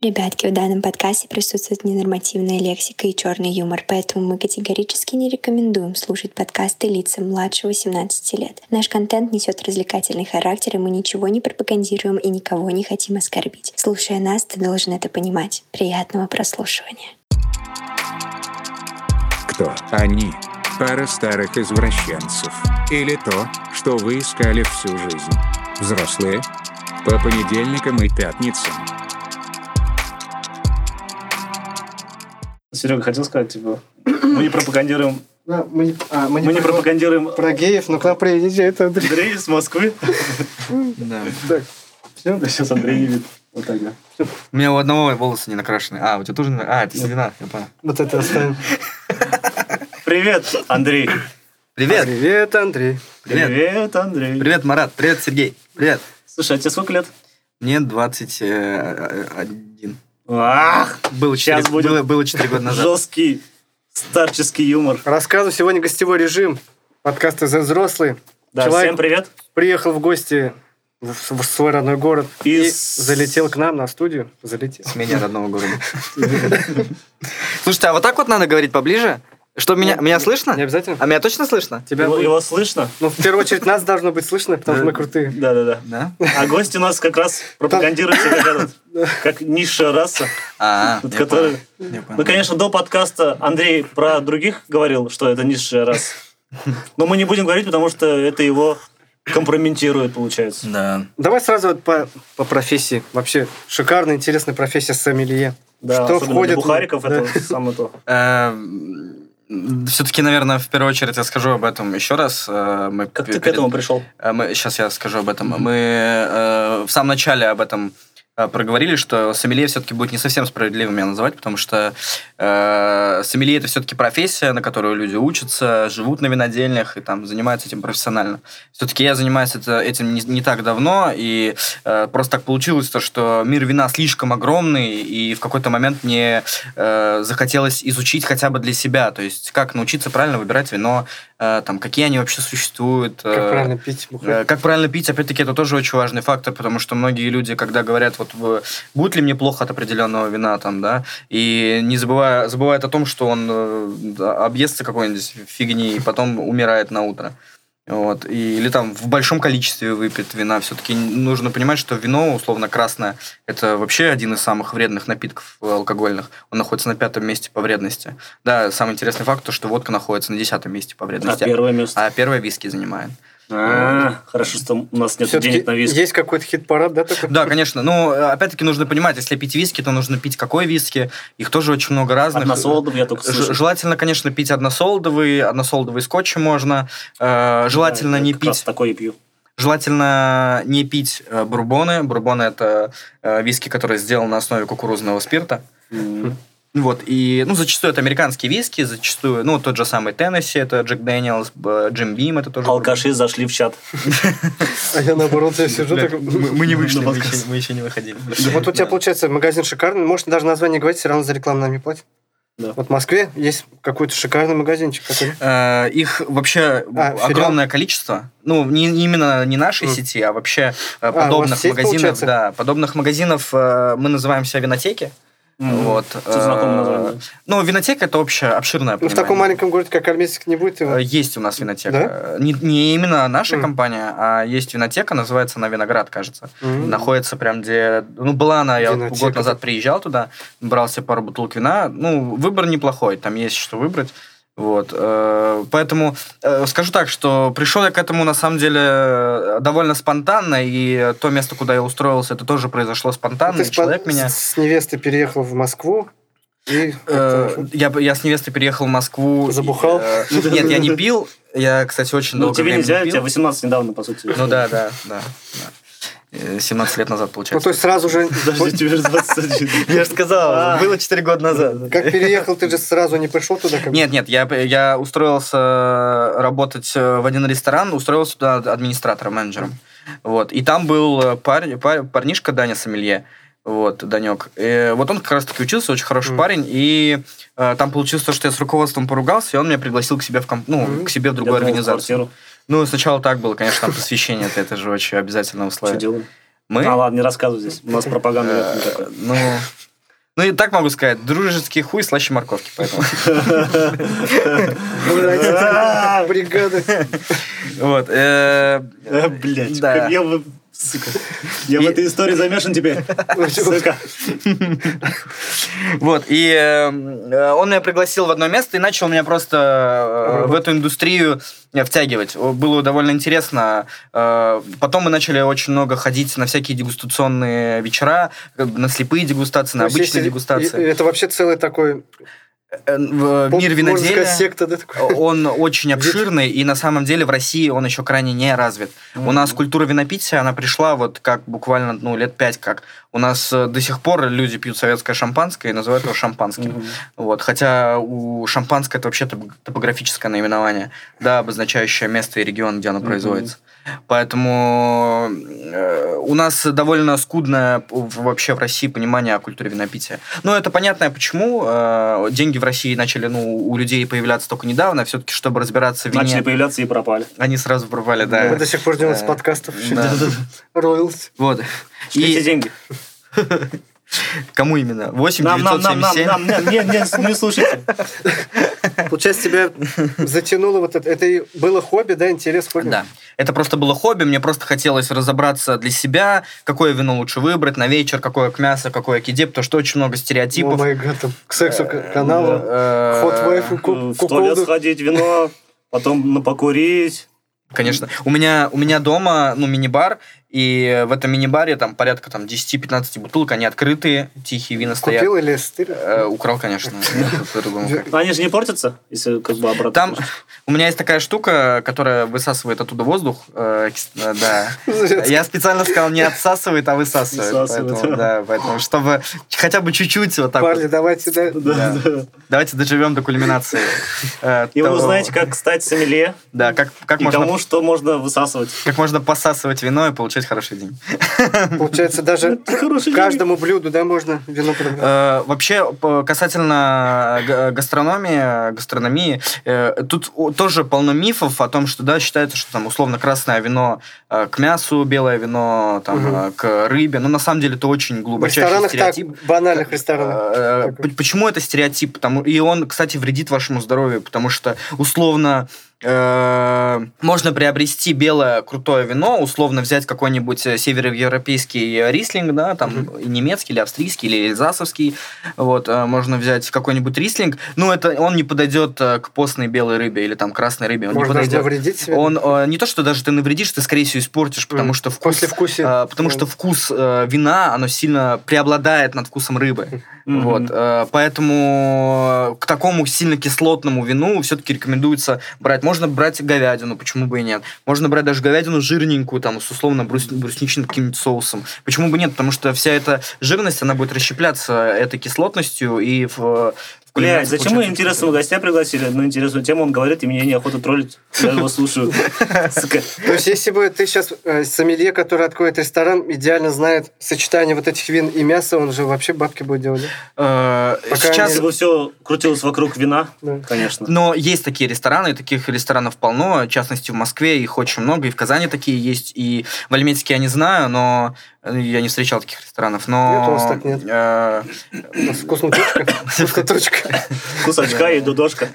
Ребятки, в данном подкасте присутствует ненормативная лексика и черный юмор, поэтому мы категорически не рекомендуем слушать подкасты лицам младше 18 лет. Наш контент несет развлекательный характер, и мы ничего не пропагандируем и никого не хотим оскорбить. Слушая нас, ты должен это понимать. Приятного прослушивания. Кто они? Пара старых извращенцев. Или то, что вы искали всю жизнь. Взрослые. По понедельникам и пятницам. Серега хотел сказать, типа, мы не пропагандируем, мы, не- а, мы не, мы не про, пропагандируем про геев, но к нам приезжает Андрей. Андрей из Москвы. Да. Так, Все, да сейчас Андрей не видит. Вот так, да. У меня у одного волосы не накрашены. А, у тебя тоже не А, это седина, я понял. вот это оставим. Привет, Андрей. Привет! Привет, Андрей. Привет! Привет, Андрей. Привет, Марат! Привет, Сергей! Привет! Слушай, а тебе сколько лет? Мне 21. Ах, Было Сейчас 4, будет было, было 4 года назад. жесткий старческий юмор. Рассказываю, сегодня гостевой режим. Подкасты за взрослые. Да, Человек всем привет. приехал в гости в, в свой родной город и Из- залетел к нам на студию. Залетел. С меня родного города. Слушайте, а вот так вот надо говорить поближе? Что, меня, меня слышно? Не обязательно. А меня точно слышно? Тебя Его, будет- его слышно? Ну, в первую очередь, нас должно быть слышно, потому что мы крутые. Да-да-да. Да? А гость у нас как раз пропагандирует себя как, низшая раса. А, Ну, конечно, до подкаста Андрей про других говорил, что это низшая раса. Но мы не будем говорить, потому что это его компрометирует, получается. Да. Давай сразу вот по, по профессии. Вообще, шикарная, интересная профессия сомелье. Да, Что для входит в- бухариков, да. это самое то. Все-таки, наверное, в первую очередь я скажу об этом еще раз. Э, Мы Как ты к перед- этому пришел? Э, Мы, сейчас я скажу об этом. Мы э, в самом начале об этом проговорили, что сомелье все-таки будет не совсем справедливым меня называть, потому что э, сомелье это все-таки профессия, на которую люди учатся, живут на винодельнях и там занимаются этим профессионально. Все-таки я занимаюсь это, этим не, не так давно, и э, просто так получилось, то, что мир вина слишком огромный, и в какой-то момент мне э, захотелось изучить хотя бы для себя, то есть как научиться правильно выбирать вино, там, какие они вообще существуют. Как э, правильно пить, бухать. Э, Как правильно пить, опять-таки, это тоже очень важный фактор, потому что многие люди, когда говорят, вот будет ли мне плохо от определенного вина, там, да, и не забывая, забывают о том, что он э, да, объестся какой-нибудь фигни и потом умирает на утро. Вот. И, или там в большом количестве выпит вина. Все-таки нужно понимать, что вино, условно красное, это вообще один из самых вредных напитков э, алкогольных. Он находится на пятом месте по вредности. Да, самый интересный факт, то, что водка находится на десятом месте по А вредности. первое место? А первое виски занимает. А, Хорошо, что у нас нет денег на виски. есть какой-то хит-парад, да, такой? Да, конечно. Ну, опять-таки, нужно понимать, если пить виски, то нужно пить какой виски. Их тоже очень много разных. Односолодов я только слышал. Желательно, конечно, пить односолодовый, односолодовый скотчи можно. Э, Желательно Да, не раз пить, такой и пью. желательно не пить э, бурбоны. Бурбоны это э, виски, которые сделаны на основе кукурузного спирта. Вот, и, ну, зачастую это американские виски, зачастую, ну, тот же самый Теннесси, это Джек Дэниелс, Джим Бим, это тоже... Алкаши зашли в чат. А я наоборот я сижу так... мы, не вышли, мы еще, мы еще не выходили. Вот у тебя, получается, магазин шикарный. Можешь даже название говорить, все равно за рекламу нам не платят. Да. Вот в Москве есть какой-то шикарный магазинчик. Какой? Э, Их вообще А, филиал? огромное количество. Ну, не, не именно не нашей Мгм. сети, а вообще э, вас подобных магазинов. получается? Да, подобных магазинов э, мы называем себя винотеки. Мгм. Вот. Знакомое э, название. Ну, винотека это общее, обширное Ну, в таком маленьком городе, как Армейск, не будет его. Э, Есть у нас винотека. Не, не именно наша Мгм. компания, а есть винотека, называется на Виноград, кажется. Мгм. Находится прям где... Ну, была она, я Винотека. год назад приезжал туда, брал себе пару бутылок вина. Ну, выбор неплохой, там есть что выбрать. Вот. э, Поэтому э, скажу так, что пришел я к этому на самом деле э, довольно спонтанно, и то место, куда я устроился, это тоже произошло спонтанно. Ты и с, человек меня... с невестой переехал в Москву. И Я, я с невестой переехал в Москву. Забухал? Э, Нет, я не пил. Я, кстати, очень Ну, долго тебе нельзя, пил. тебе 18 недавно, по сути. Ну да, да, да. да. Э, 17 лет назад, Ну, получается. то есть сразу же... Подожди, тебе же 21. Я же сказал, А. было 4 года назад. Как переехал, ты же сразу не пришел туда? Нет, нет, я, я устроился работать э, в один ресторан, устроился туда администратором, менеджером. Вот. И там был э, парень, пар- парнишка Даня Сомелье. Вот, Данек. Э, вот он как раз-таки учился, очень хороший Мгм. парень, и э, там получилось то, что я с руководством поругался, и он меня пригласил к себе в, комп- ну, Мгм. к себе в Я другую в организацию. квартиру. Ну, сначала так было, конечно, там посвящение, это, же очень обязательное Что условие. делаем? Мы... А, ладно, не рассказывай здесь. У нас пропаганда Э. Ну, Ну и так могу сказать, дружеский хуй слаще морковки, поэтому. Бригада. Вот. э, Блять, я в- сука. Я в И- этой истории замешан теперь. Сука. Вот, и э, он меня пригласил в одно место и начал меня просто э, в эту индустрию э, втягивать. Было довольно интересно. Э, Потом мы начали очень много ходить на всякие дегустационные вечера, на слепые дегустации, на обычные дегустации. Это вообще целый такой... Э, в- пол- Мир виноделия, секта, он очень обширный, и на самом деле в России он еще крайне не развит. У нас культура винопития, она пришла вот как буквально ну, лет пять как. У нас э, до сих пор люди пьют советское шампанское и называют его шампанским. Вот, хотя у шампанское это вообще топ- топографическое наименование, да, обозначающее место и регион, где оно производится. Поэтому э, у нас довольно скудное вообще в России понимание о культуре винопития. Но это понятно почему. Э, деньги в России начали ну, у людей появляться только недавно. Все-таки, чтобы разбираться в вине, Начали появляться и пропали. они сразу пропали, да. Мы до сих пор делаем с подкастов. да. Роялс. Вот. Эти И деньги. кому именно? 8 Нам, нам, нам, нам, 977? нам, не, не, не, не слушайте. Получается, тебя затянуло вот это. Это и было хобби, да, интерес хобби? Да. Это просто было хобби, мне просто хотелось разобраться для себя, какое вино лучше выбрать на вечер, какое к мясу, какое к еде, потому что очень много О стереотипов. май гад, к сексу к- каналу. Э, Hot wife, ку- В туалет сходить, вино, потом на покурить. Конечно. У меня, у меня дома, ну, мини-бар, и в этом мини-баре там порядка там 10-15 бутылок, они открытые, тихие вина стоят. Купил или стырил? Э, украл, конечно. они же не портятся, если как бы обратно. Там у меня есть такая штука, которая высасывает оттуда воздух. э, э, Да. Я специально сказал, не отсасывает, а высасывает. Поэтому, да, поэтому, чтобы хотя бы чуть-чуть вот так Парни, давайте, да. Да, да. Давайте доживем до кульминации. э, И вы узнаете, как стать сомелье Да, как, как, и можно, кому что можно высасывать. как можно посасывать вино и получать хороший день. Получается, даже Хороший каждому блюду, да, можно вино подобрать. Э, Вообще, касательно г- гастрономии, гастрономии, э, тут тоже полно мифов о том, что, да, считается, что там условно красное вино э, к мясу, белое вино там э, к рыбе. Ну, на самом деле, это очень В глубочайший ресторанах так, стереотип. банальных ресторанах. Э, Почему это стереотип? Потому, и он, кстати, вредит вашему здоровью, потому что условно э, можно приобрести белое крутое вино, условно взять какой-нибудь э, североевропейский э, рислинг, да, там и немецкий или австрийский или эльзасовский, вот, э, можно взять какой-нибудь рислинг, но это он не подойдет к постной белой рыбе или там красной рыбе, он Можно не подойдет. навредить себе. Он э, не то, что даже ты навредишь, ты скорее всего испортишь, потому Мгм. что вкус, Послевкусие. э, потому что вкус э, вина, оно сильно преобладает над вкусом рыбы. Мгм. Вот, э, поэтому к такому сильно кислотному вину все-таки рекомендуется брать. Можно брать говядину, почему бы и нет. Можно брать даже говядину жирненькую, там, с условно брус- брусничным каким-нибудь соусом. Почему бы нет? Потому что вся эта жирность, она будет расщепляться этой кислотностью и в, Блядь, зачем мы интересного гостя пригласили на интересную тему? Он говорит, и мне неохота троллить. Я его слушаю. То есть, если бы ты сейчас э, сомелье, который откроет ресторан, идеально знает сочетание вот этих вин и мяса, он же вообще бабки будет делать. Э, Сейчас Если бы все крутилось вокруг вина, конечно. Но есть такие рестораны, и таких ресторанов полно, в частности в Москве их очень много, и в Казани такие есть, и в Альметьевске я не знаю, но я не встречал таких ресторанов, но... Нет, у вас так нет. э, У нас вкусная точка. Вкусная точка. Кусачка и дудошка.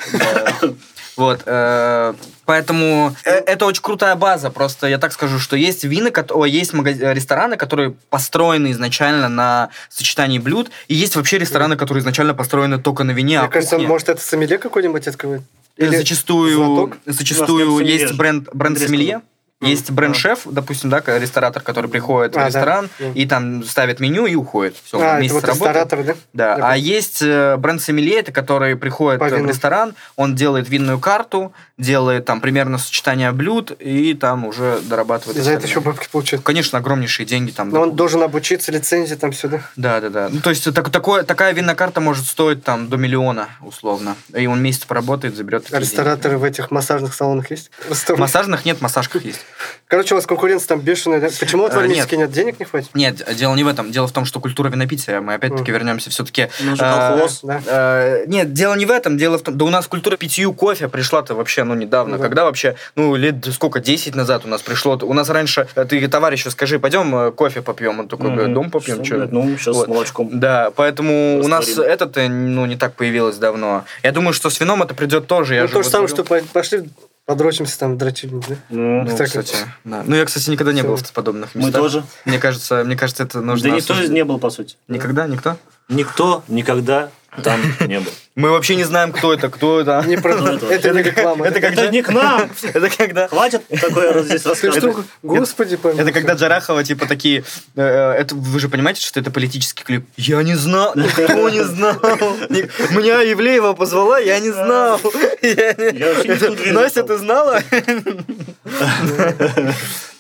Вот, э, поэтому э, это очень крутая база. Просто я так скажу, что есть о, есть рестораны, которые построены изначально на сочетании блюд, и есть вообще рестораны, которые изначально построены только на вине. Мне а кажется, может, это сомелье какой-нибудь открывает? Или зачастую, зачастую нас есть бренд, бренд сомелье. Есть бренд-шеф, допустим, да, ресторатор, который приходит А, в да. ресторан Да. и там ставит меню и уходит. Все, А, месяц вот работает. ресторатор, да? Да, Я а есть э, бренд сомелье, это который приходит По в ресторан, он делает винную карту, делает там примерно сочетание блюд и там уже дорабатывает. И за это еще бабки получают. Конечно, огромнейшие деньги там. Но он должен обучиться, лицензии там сюда. Да, да, да. Ну, то есть так, такое, такая винная карта может стоить там до миллиона, условно. И он месяц поработает, заберет деньги. Рестораторы в этих массажных салонах есть? В массажных нет, массажках есть. Короче, у вас конкуренция там бешеная, да? Почему вот в А, Армейске нет денег не хватит? Нет, дело не в этом. Дело в том, что культура винопития, мы опять-таки вернемся все-таки... Ну, колхоз. Да. нет, дело не в этом. Дело в том, да у нас культура питью кофе пришла-то вообще, ну, недавно. Ну да. Когда вообще, ну, лет сколько, 10 назад у нас пришло. У нас раньше, э, ты товарищу скажи, пойдем э, кофе попьем. Он такой, говорит, дом попьем, Что, Ну, сейчас Вот. с молочком. Да, поэтому у нас Растворим. это ну, не так появилось давно. Я думаю, что с вином это придет тоже. Ну, то же самое, что по- пошли подрочимся там, дрочить, да? Ну, Ну, кстати, да. Ну, я, кстати, никогда не был в подобных Мы местах. тоже. Мне кажется, мне кажется, это нужно Да никто не был, по сути. Никогда, никто? Никто никогда там не был. Мы вообще не знаем, кто это, кто это. Не про... это? Не реклама. Это да? когда... Не к нам! Это когда... Хватит такое раз здесь рассказывать. господи, помилуй. Это когда Джарахова, типа, такие... э, это Вы же понимаете, что это политический клип? Я не знал, никто не знал. Меня Евлеева позвала, я не знал. Настя, ты знала?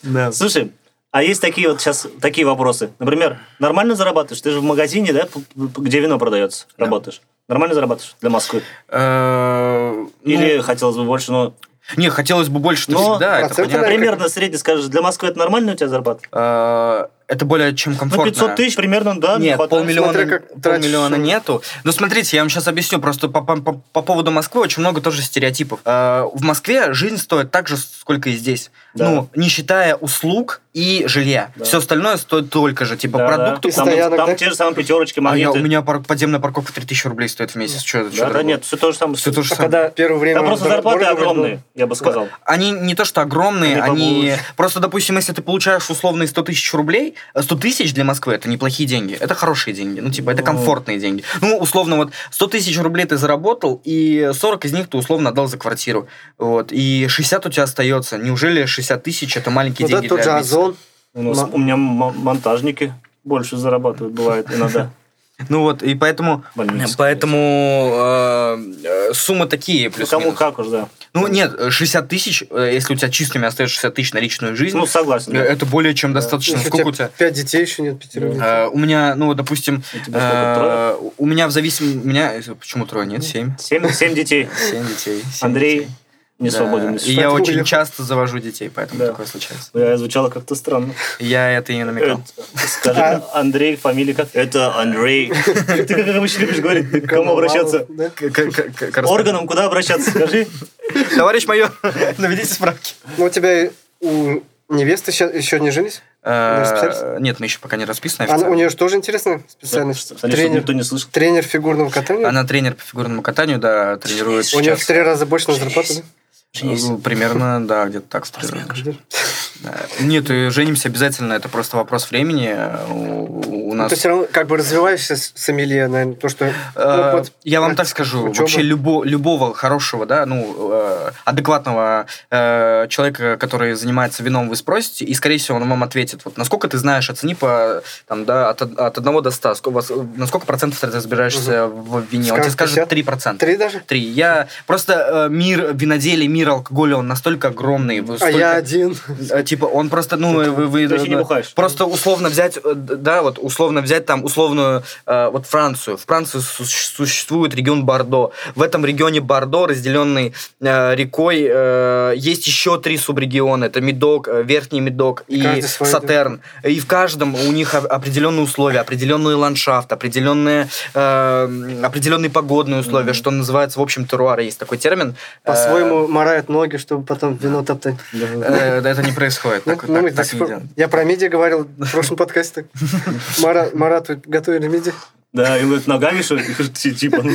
Да. Слушай, а есть такие вот сейчас такие вопросы. Например, нормально зарабатываешь? Ты же в магазине, да, где вино продается, работаешь. Нормально зарабатываешь для Москвы? Э, Или хотелось бы больше, но... Не, хотелось бы больше, Но всегда, это понятно. Примерно средний скажешь, для Москвы это нормально у тебя зарплата? Э, Это более чем Ну, комфортно. 500 тысяч примерно, да, не Нет, хватает. полмиллиона, Смотря как полмиллиона тратишь. нету. Ну, смотрите, я вам сейчас объясню. Просто по, по- по- по поводу Москвы очень много тоже стереотипов. Э, В Москве жизнь стоит так же, сколько и здесь. Да. Ну, не считая услуг и жилья. Да. Все остальное стоит только же. Типа Да, да. продукты. И там, стоянок, там да? те же самые пятерочки, А я, магниты. у меня пар- подземная парковка 3000 рублей стоит в месяц. Чё, чё Да, да, дорого? нет, все то же самое. Все то же А самое. когда первое время... Там просто зарплаты дорого было? огромные, я бы сказал. Они не то что огромные, Они они... Просто, допустим, если ты получаешь условные 100 тысяч рублей, э, 100 тысяч для Москвы это неплохие деньги. Это хорошие деньги. Ну, типа, это Ну. комфортные деньги. Ну, условно, вот 100 тысяч рублей ты заработал, и 40 из них ты условно отдал за квартиру. Вот. И 60 у тебя остается. Неужели 60 тысяч это маленькие Ну да, деньги тот для Озон. У, нас- Ма- у меня м- монтажники больше зарабатывают, бывает иногда. Ну вот, и поэтому... Больница, Поэтому э, э, суммы такие, Ну, плюс кому как уж, да. Ну, нет, 60 тысяч, э, если у тебя чистыми остается 60 тысяч на личную жизнь, Ну, согласен. э, да. это более чем достаточно. Если Сколько у тебя? Пять детей еще нет, пятеро. Э, у меня, ну, допустим, У э, у меня в зависимости... У меня... Почему трое? Нет, семь. Семь, семь детей. Семь детей. семь Андрей детей. Не Да, свободен. И я очень я- часто завожу детей, поэтому Да. такое случается. Я звучало как-то странно. Я это и не намекал. Это- Скажи, Андрей, фамилия как? Это Андрей. Ты как обычно любишь говорить, к кому обращаться? Да? Органам куда обращаться, скажи. Товарищ майор, наведите справки. Ну, у тебя у невесты сейчас еще не женись? Э? Нет, мы еще пока не расписаны Она, у нее же тоже интересная специальность. Чтобы Тренер, никто не слышал. тренер фигурного катания. Она тренер по фигурному катанию, да, тренирует у нее в сейчас. три раза больше на зарплату, да? Ну, Примерно, да, где-то так. Да. Нет, и женимся обязательно, это просто вопрос времени. У, у Ну, нас... ты все равно как бы развиваешься с сомелье, наверное, то, что... Э, ну, вот, Я вам так скажу, учеба. вообще любо, любого хорошего, да, ну, э, адекватного э, человека, который занимается вином, вы спросите, и, скорее всего, он вам ответит, вот, насколько ты знаешь, оцени по, там, да, от, от 1 до 100, сколько, вас- на сколько процентов ты разбираешься в вине, он тебе Скажет скажет 50? 3 процента. Три даже? Три. Я просто э, мир виноделия, мир алкоголя, он настолько огромный. вы А столько- я один. Э, Типа, он просто, ну, вы... вы Ты вообще не э, бухаешь. Просто условно взять, э, да, вот условно взять там условную, э, вот Францию. В Франции су- существует регион Бордо. В этом регионе Бордо, разделенный э, рекой, э, есть еще три субрегиона. Это Медок, э, Верхний Медок и свой, Сатерн. И в каждом у них определенные условия, определенный ландшафт, определенные, э, определенные погодные условия, что называется, в общем, теруар, есть такой термин. Э, По-своему морают ноги, чтобы потом вино топтать. э, это не происходит. Ну, Так- ну, так- так. Я про миди говорил в прошлом подкасте. Мара- Марату готовили миди. Да, и говорит, ногами что ли? Типа, ну,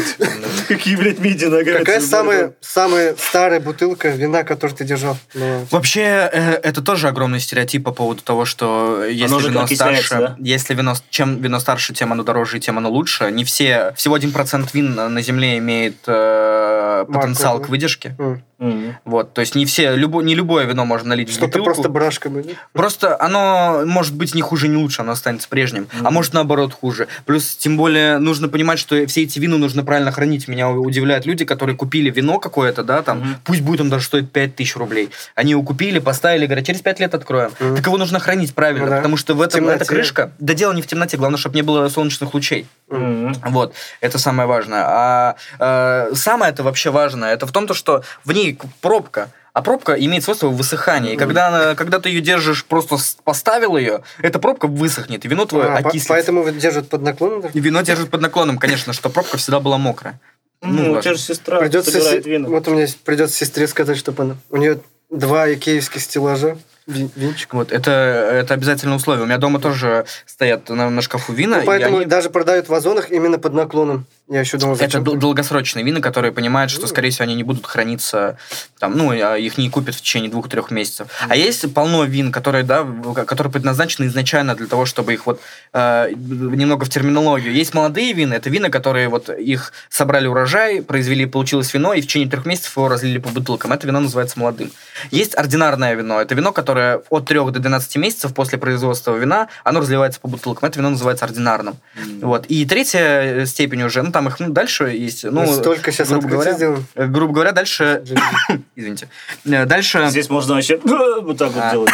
какие, блядь, миди ногами? Какая самая, самая старая бутылка вина, которую ты держал? Ну, Вообще, э, это тоже огромный стереотип по поводу того, что если вино старше, если вино, чем вино старше, тем оно дороже тем оно лучше. Не все, всего 1% вин на земле имеет э, потенциал к выдержке. Мгм. Вот, то есть не все, любо, не любое вино можно налить в Что-то бутылку. просто брашка будет. Просто оно может быть не хуже, не лучше, оно останется прежним. А может наоборот хуже. Плюс, тем более, нужно понимать, что все эти вина нужно правильно хранить. Меня удивляют люди, которые купили вино какое-то, да, там, Мгм. пусть будет он даже стоит 5000 рублей. Они его купили, поставили, говорят, через 5 лет откроем. Мгм. Так его нужно хранить правильно, да. потому что в этом темноте. эта крышка, да дело не в темноте, главное, чтобы не было солнечных лучей. Мгм. Вот, это самое важное. А э, самое это вообще важное, это в том, то, что в ней пробка, А пробка имеет свойство высыхания. И когда, когда ты ее держишь, просто поставил ее, эта пробка высохнет, и вино твое а, окислится. Поэтому держат под наклоном? И вино держат под наклоном, конечно, что пробка всегда была мокрая. Ну, ну у тебя же сестра придется собирает вино. Вот у меня придется сестре сказать, чтобы она... У нее два икеевских стеллажа Винчик. Вот, это, это обязательное условие. У меня дома тоже стоят на, на шкафу вина. Ну, поэтому они... даже продают в озонах именно под наклоном. Я еще думал, Это долгосрочные вина, которые понимают, что, скорее всего, они не будут храниться, там, ну, а их не купят в течение двух-трех месяцев. А есть полно вин, которые, да, которые предназначены изначально для того, чтобы их вот э, немного в терминологию. Есть молодые вина, это вина, которые вот их собрали урожай, произвели, получилось вино, и в течение трех месяцев его разлили по бутылкам. Это вино называется молодым. Есть ординарное вино. Это вино, которое от 3 до 12 месяцев после производства вина, оно разливается по бутылкам. Это вино называется ординарным. Mm. Вот. И третья степень уже, ну, там их ну, дальше есть. Ну, Мы столько сейчас грубо говоря, сделаем. Э, грубо говоря, дальше... Извините. Э, дальше... Здесь можно вообще вот так вот а. делать.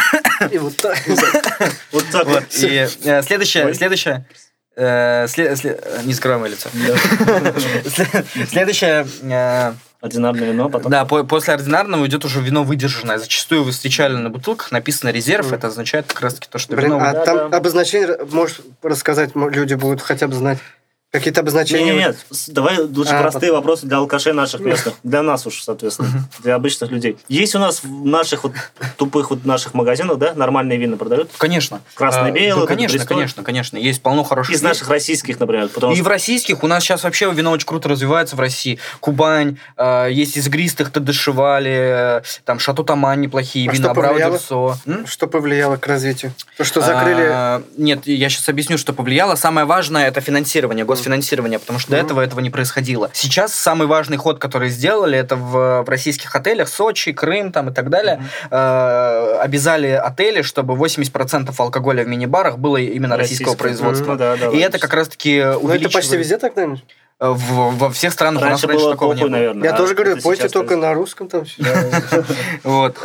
И вот так. Вот так вот. И э, следующее... Следующее... Не закрывай мое лицо. Следующее... Ординарное вино, потом... Да, по после ординарного идет уже вино выдержанное. Зачастую вы встречали на бутылках, написано резерв, mm. это означает как раз-таки то, что Блин, вино... а да, там да. обозначение, можешь рассказать, люди будут хотя бы знать? Какие-то обозначения? Нет, нет, давай лучше а, простые потом. вопросы для алкашей наших местных. Для нас уж, соответственно, для обычных людей. Есть у нас в наших вот тупых вот наших магазинах, да, нормальные вина продают? Конечно. Красное, белое, да, конечно, Бристоль. конечно, конечно. Есть полно хороших Из вин. наших российских, например. Потому и что... в российских у нас сейчас вообще вино очень круто развивается в России. Кубань, э, есть из игристых Тадышевали, э, там Шато Тамань неплохие а вина, Браудерсо. Что повлияло к развитию? То, что закрыли... А, нет, я сейчас объясню, что повлияло. Самое важное это финансирование, госфинансирование, потому что mm-hmm. до этого этого не происходило. Сейчас самый важный ход, который сделали, это в, в российских отелях, Сочи, Крым там и так далее, mm-hmm. э, обязали отели, чтобы 80% алкоголя в мини-барах было именно российского производства. Mm-hmm. Да, да, и это как раз-таки увеличивает... Ну, это почти везде так, наверное? В, во всех странах раньше у нас раньше такого не было. Наверное, Я а тоже говорю, пойте только на русском там. Вот.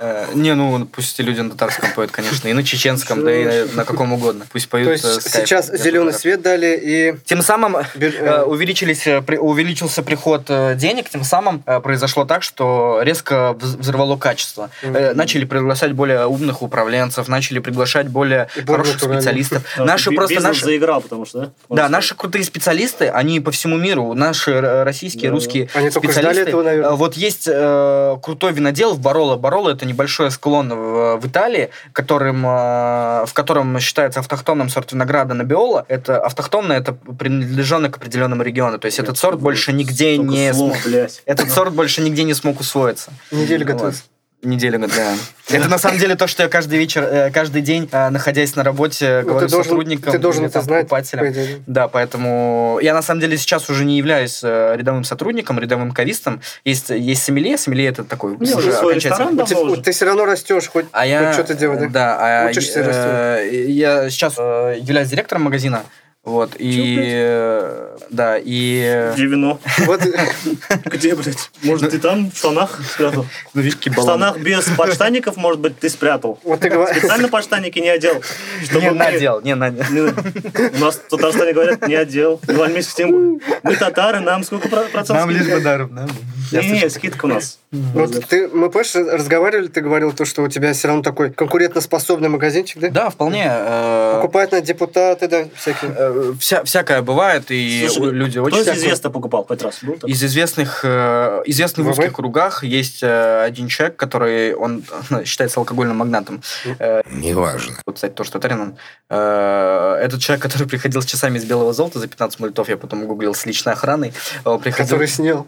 Э, не, ну пусть эти люди на татарском поют, конечно, и на чеченском, да и на каком угодно. Пусть поют. То есть э, сейчас зеленый свет дали и. Тем самым э, увеличились, увеличился приход денег, тем самым произошло так, что резко взорвало качество. Начали приглашать более умных управленцев, начали приглашать более хороших специалистов. Наши просто наши заиграл, потому что да. Да, наши крутые специалисты, они по всему миру, наши российские, русские специалисты. Вот есть крутой винодел в Бароло. Бароло это небольшой склон в, в Италии, которым, э, в котором считается автохтонным сорт винограда Набиола. Это автохтонное, это принадлежный к определенному региону. То есть этот сорт больше нигде не слов, смог... Этот сорт больше нигде не смог усвоиться. Неделю готовится. Неделю, да. Это на самом деле то, что я каждый вечер, э, каждый день, э, находясь на работе, ну, говорю ты должен, сотрудникам, ты должен это знать, покупателям. Да, поэтому я на самом деле сейчас уже не являюсь э, рядовым сотрудником, рядовым кавистом. Есть, есть сомелье, сомелье это такой ну, уже окончательно. Ты, ты все равно растешь, хоть, а хоть я, что-то делать, да? Да, а Учишься э, я сейчас являюсь директором магазина. Вот, и... Э, да, и... Где вино? Вот. Где, блядь? Может, ты там в штанах спрятал? Ну, в штанах без подштанников, может быть, ты спрятал. Вот ты говоришь. Специально подштанники не одел. Не надел, не надел. У нас в Татарстане говорят, не одел. Иван Месяц тем Мы татары, нам сколько процентов? Нам лишь бы даром, да? Не, скидка у нас. Вот ты, мы, помнишь, разговаривали, ты говорил то, что у тебя все равно такой конкурентоспособный магазинчик, да? Да, вполне. Э, Покупают на депутаты, да, всякие. Э, вся, всякое бывает, и Слушай, люди очень... Кто из известных покупал хоть раз? Был из известных, э, известных в узких кругах есть один человек, который, он считается алкогольным магнатом. Неважно. Вот, кстати, то, что Тарин, этот человек, который приходил с часами из белого золота за 15 мультов, я потом гуглил с личной охраной. Приходил... Который снял.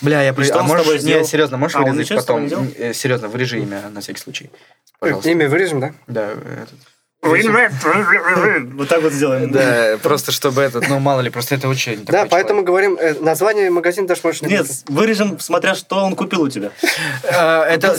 Бля, я... Что а можешь... Не, серьезно, можешь а, вырезать потом? Э, серьезно, вырежи имя на всякий случай. Пожалуйста. Имя вырежем, да? Да. Этот. Вот так вот сделаем. Да, просто чтобы этот, ну, мало ли, просто это очень... Да, поэтому говорим, э, название магазина даже можешь Нет, вырежем, смотря что он купил у тебя. Э, это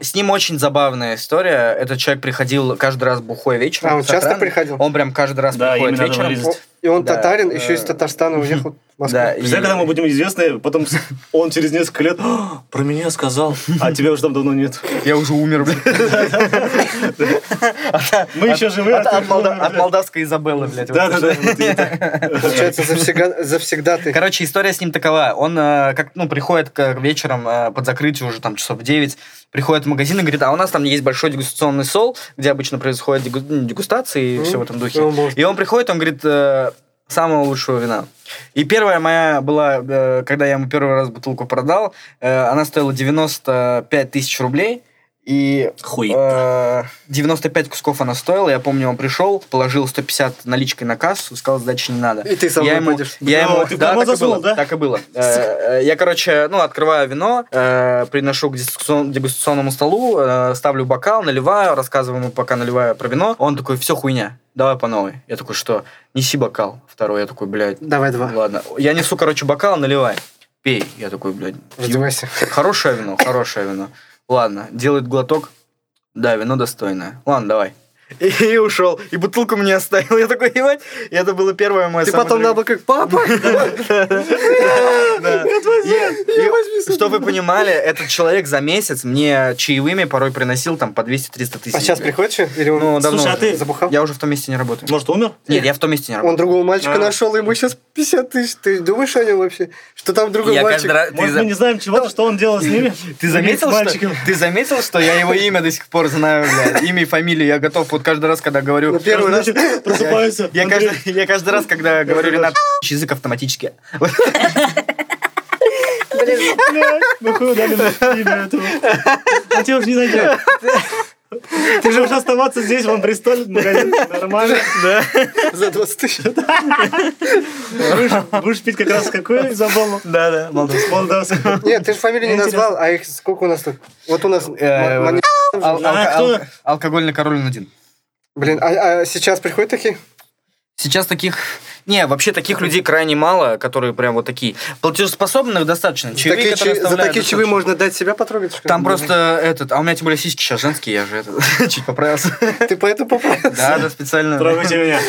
с ним очень забавная история. Этот человек приходил каждый раз бухой вечером. А, он часто приходил? Он прям каждый раз приходит вечером. И он да, татарин, еще из Татарстана уехал в Москву. Да, Представляешь, когда мы будем известны, потом он через несколько лет «А, про меня сказал, а тебя уже там давно нет. Я уже умер, блядь. Мы еще живы, а От молдавской Изабеллы, блядь. Да, да, да. Получается, завсегда ты. Короче, история с ним такова. Он э, как, ну, приходит вечером э, под закрытие уже там часов 9, приходит в магазин и говорит, а у нас там есть большой дегустационный стол, где обычно происходят дегустации и все в этом духе. И он приходит, он говорит, э, самого лучшего вина. И первая моя была, э, когда я ему первый раз бутылку продал, э, она стоила 95 тысяч рублей. И Хуй. Э, 95 кусков она стоила. Я помню, он пришел, положил 150 наличкой на кассу, сказал, сдачи не надо. И ты сам я ему, будешь. Я ему, ты да, так засунул, и было, да? Так и было. Э, я, короче, ну, открываю вино, э, приношу к дегустационному столу, э, ставлю бокал, наливаю, рассказываю ему, пока наливаю про вино. Он такой, все хуйня давай по новой. Я такой, что? Неси бокал. Второй, я такой, блядь. Давай два. Ладно. Я несу, короче, бокал, наливай. Пей. Я такой, блядь. Раздевайся. Хорошее вино, хорошее вино. Ладно, делает глоток. Да, вино достойное. Ладно, давай. И, и ушел. И бутылку мне оставил. Я такой, ебать. И это было первое мое Ты потом надо как, папа! Что вы понимали, этот человек за месяц мне чаевыми порой приносил там по 200-300 тысяч. А сейчас приходишь? Или он ну, давно Слушай, а ты забухал? Я уже в том месте не работаю. Может, умер? Нет, я в том месте не работаю. Он другого мальчика а. нашел, ему сейчас 50 тысяч. Ты думаешь о нем вообще? Что там другой мальчик? Может, мы не знаем чего-то, что он делал с ними? Ты заметил, что, ты заметил, что я его имя до сих пор знаю, блядь? Имя и фамилию. Я готов вот каждый раз, когда говорю... Ну, первый раз просыпается. Я каждый, я каждый раз, когда говорю Ренат, язык автоматически. Блин, нахуй дали имя этого. А тебя уже не найдет. Ты же можешь оставаться здесь, в престоле, магазин, нормально. Да. За 20 тысяч. Будешь пить как раз какой забаву? Да, да, молдавский. Нет, ты же фамилию не назвал, а их сколько у нас тут? Вот у нас... Э, алкогольный король один. Блин, а, а сейчас приходят такие? Сейчас таких... Не, вообще таких людей крайне мало, которые прям вот такие. Платежеспособных достаточно. Чаевые, такие, чаи... За такие чаевые можно дать себя потрогать? Там просто этот... А у меня тем более сиськи сейчас женские, я же это, чуть поправился. Ты поэтому поправился? Да, да, специально. Трогайте меня.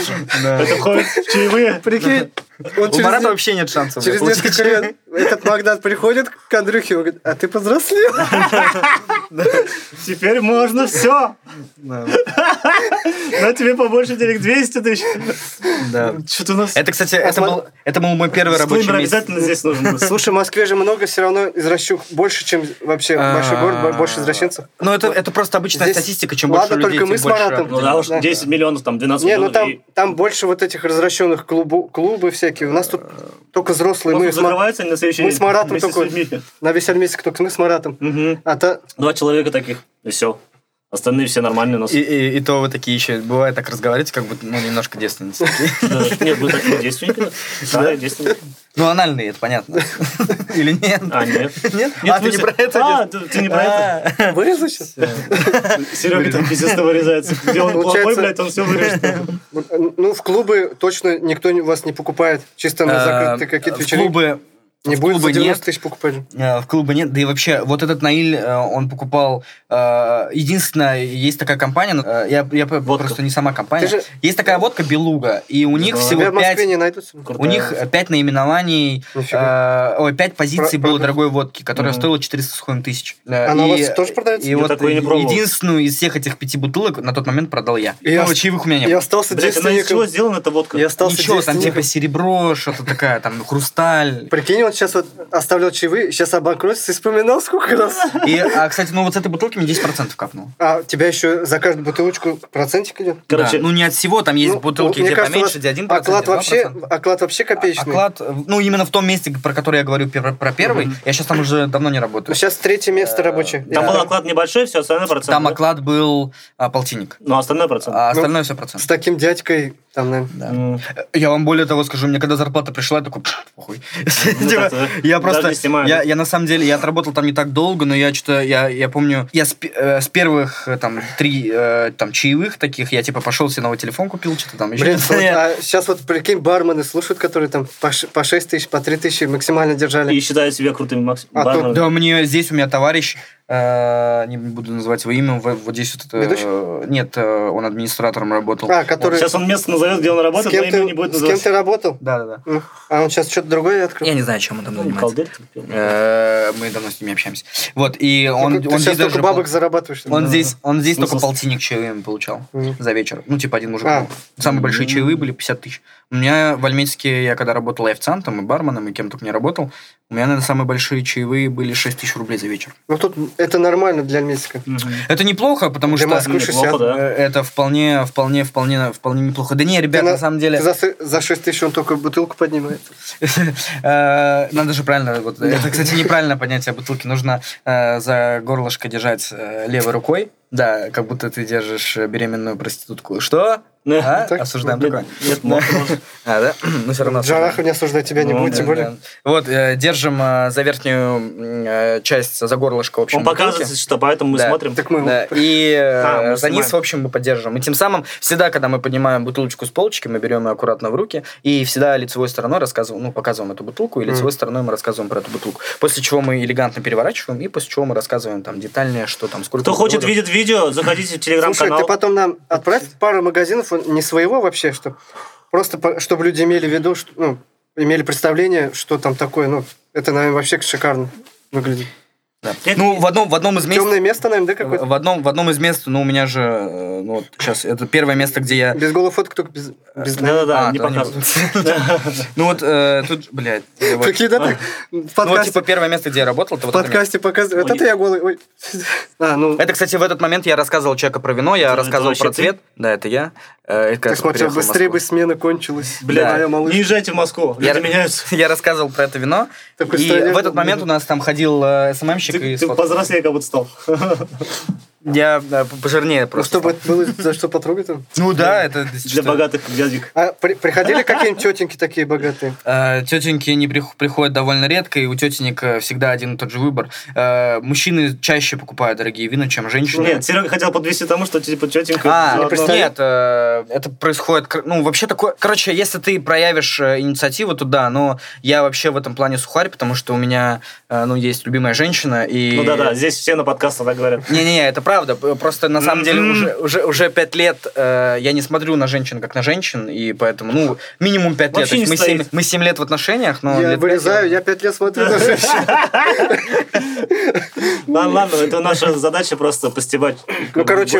Это входит в чаевые. Прикинь. Он У Марата вообще нет шансов. Через несколько лет этот Магнат приходит к Андрюхе и говорит, а ты повзрослел. Теперь можно все. На тебе побольше денег 200 тысяч. Да. Что-то у нас... Это, кстати, это был, это был мой первый рабочий месяц. обязательно здесь нужен. Слушай, в Москве же много все равно извращух. Больше, чем вообще большой город, больше извращенцев. Ну, это, это просто обычная статистика. Чем больше людей, только мы с Маратом. Ну, да уж 10 миллионов, там 12 миллионов. Не, ну там больше вот этих развращенных клубы всякие. У нас тут только взрослые. Мы закрываются на следующий Мы с Маратом только на весь месяц только мы с Маратом. А то... Человека таких, и все. Остальные все нормальные у нас. И, и, и то вы такие еще, бывает так разговариваете, как будто, ну, немножко девственницы. Нет, вы такие девственники. Да, девственники. Ну, анальные, это понятно. Или нет? А, нет. Нет? А, ты не про это? А, ты не про это? А. Вырезал сейчас? Серега там пиздец вырезается. Где он плохой, блядь, он все вырежет. Ну, в клубы точно никто вас не покупает. Чисто на закрытые какие-то вечеринки. В клубы не в будет за 90 нет. тысяч покупать. Э, в клубе нет. Да и вообще, вот этот Наиль, э, он покупал... Э, единственное, есть такая компания, я, я просто не сама компания. Же... Есть такая водка Белуга, и у них да. всего 5... не найдутся. У них 5 наименований, э, ой, 5 позиций Про, было дорогой водки, которая mm стоила 400 с тысяч. Она и, у вас тоже продается? И я вот единственную из всех этих пяти бутылок на тот момент продал я. И ну, чаевых у меня не Я остался Блядь, она из чего сделана эта водка? Я остался Ничего, там типа серебро, что-то такая, там хрусталь. Прикинь, вот сейчас вот оставлял чаевые, сейчас обанкротился и вспоминал сколько раз. И, а, кстати, ну вот с этой бутылки мне 10% капнул. А тебя еще за каждую бутылочку процентик идет? Короче, да, ну не от всего, там есть ну, бутылки, где кажется, поменьше, где 1%, оклад вообще, оклад вообще копеечный. Оклад, ну именно в том месте, про который я говорю про, про первый, mm-hmm. я сейчас там уже давно не работаю. сейчас третье место рабочее. Там был оклад небольшой, все, остальное процент. Там оклад был а, полтинник. Ну, остальное процент. А остальное все процент. С таким дядькой там. Да. Я вам более того скажу, мне когда зарплата пришла, я такой, похуй. Ну, типа, я просто, я, я на самом деле, я отработал там не так долго, но я что-то, я, я помню, я с, э, первых э, там три э, там чаевых таких, я типа пошел себе новый телефон купил, что-то там еще. Блин, вот, а сейчас вот прикинь, бармены слушают, которые там по, по 6 тысяч, по 3 тысячи максимально держали. И считают себя крутыми. А то, да, мне здесь у меня товарищ не буду называть его имя, вот, здесь вот? Нет, он администратором работал. А, который... Сейчас он место назовет, где он С работает, но кем, имя ты, не будет с кем ты работал? Да-да-да. М. А он сейчас что-то другое открыл? Я не знаю, чем он там Ну, занимается. Э, Мы давно с ними общаемся. Вот, и он, Ну, ты он сейчас здесь только даже... бабок пол- зарабатываешь. Он Да. здесь, он здесь Смысл? только полтинник чаевыми получал за вечер. Ну, типа один мужик. А. Самые большие чаевые были 50 тысяч. У меня в Альметьевске, я когда работал и официантом, и барменом, и кем только не работал, у меня, наверное, самые большие чаевые были 6 тысяч рублей за вечер. Ну тут это нормально для Альметьевска. Это неплохо, потому Для что Москвы неплохо, 60. да. э, это вполне, вполне, вполне, вполне неплохо. Да не, ребят, Ты на, на- самом деле, За, за 6 тысяч он только бутылку поднимает. э, надо же правильно, вот, это, кстати, неправильное понятие бутылки. Нужно э, за горлышко держать левой рукой, да, как будто ты держишь беременную проститутку. Что? А? Так? Осуждаем такое. нет, можно. А, да? Ну, все равно. Джарахов не осуждать тебя не Ну, будет, тем более. Вот, э, держим э, за верхнюю э, часть, за горлышко, в общем, Он показывает, что поэтому мы смотрим. Так мы и А, за низ, в общем, мы поддерживаем. И тем самым, всегда, когда мы поднимаем бутылочку с полочки, мы берем ее аккуратно в руки, и всегда лицевой стороной рассказываем, ну, показываем эту бутылку, и лицевой стороной мы рассказываем про эту бутылку. После чего мы элегантно переворачиваем, и после чего мы рассказываем там детальнее, что там, сколько... Кто хочет видеть видео, заходите в Слушай, телеграм-канал. ты потом нам отправь пару магазинов, не своего вообще, что просто чтобы люди имели в виду, что, ну, имели представление, что там такое. Ну, это, наверное, вообще шикарно выглядит. Да. Это- Ну, в одном, в одном из мест... Темное место, наверное, да, какое-то? В одном, в одном из мест, ну, у меня же, э, ну, вот сейчас, это первое место, где я... Без голых фоток, только без... без... Да-да-да, А, не да, показывай. Ну, вот э, тут, блядь, Прикинь, да, так Ну, типа, первое место, где я работал, в подкасте показывают. Это я голый. Ой. А, ну, Это, кстати, в этот момент я рассказывал человеку про вино, я рассказывал про цвет. Да, это я. Э, только смотрел, быстрее бы смена кончилась. Бля, не езжайте в Москву, Я, люди меняются. я рассказывал про это вино, и в этот момент у нас там ходил СММщик Ты, ты сфоткал. повзрослее как будто стал. Я э, пожирнее Ну, просто. чтобы это было за что потрогать там. Ну да, это Для богатых дядек. А при- приходили какие-нибудь тетеньки такие богатые? Э, Тетеньки не прих- приходят довольно редко, и у тетенек э, всегда один и тот же выбор. Мужчины чаще покупают дорогие вина, чем женщины. Нет, Серега хотел подвести тому, что типа тетенька... А, заодно- нет, это происходит, ну, вообще такое, короче, если ты проявишь инициативу, то да, но я вообще в этом плане сухарь, потому что у меня, ну, есть любимая женщина, и... Ну да-да, здесь все на подкастах так говорят. Не-не-не, это правда. П- Просто на самом деле уже, уже, уже пять лет э, я не смотрю на женщин как на женщин, и поэтому, ну, минимум пять лет. Вообще мы, семь, мы семь лет в отношениях, но... Я вырезаю, я пять лет смотрю на женщин. Ладно, ладно, это наша задача просто постебать Ну, короче.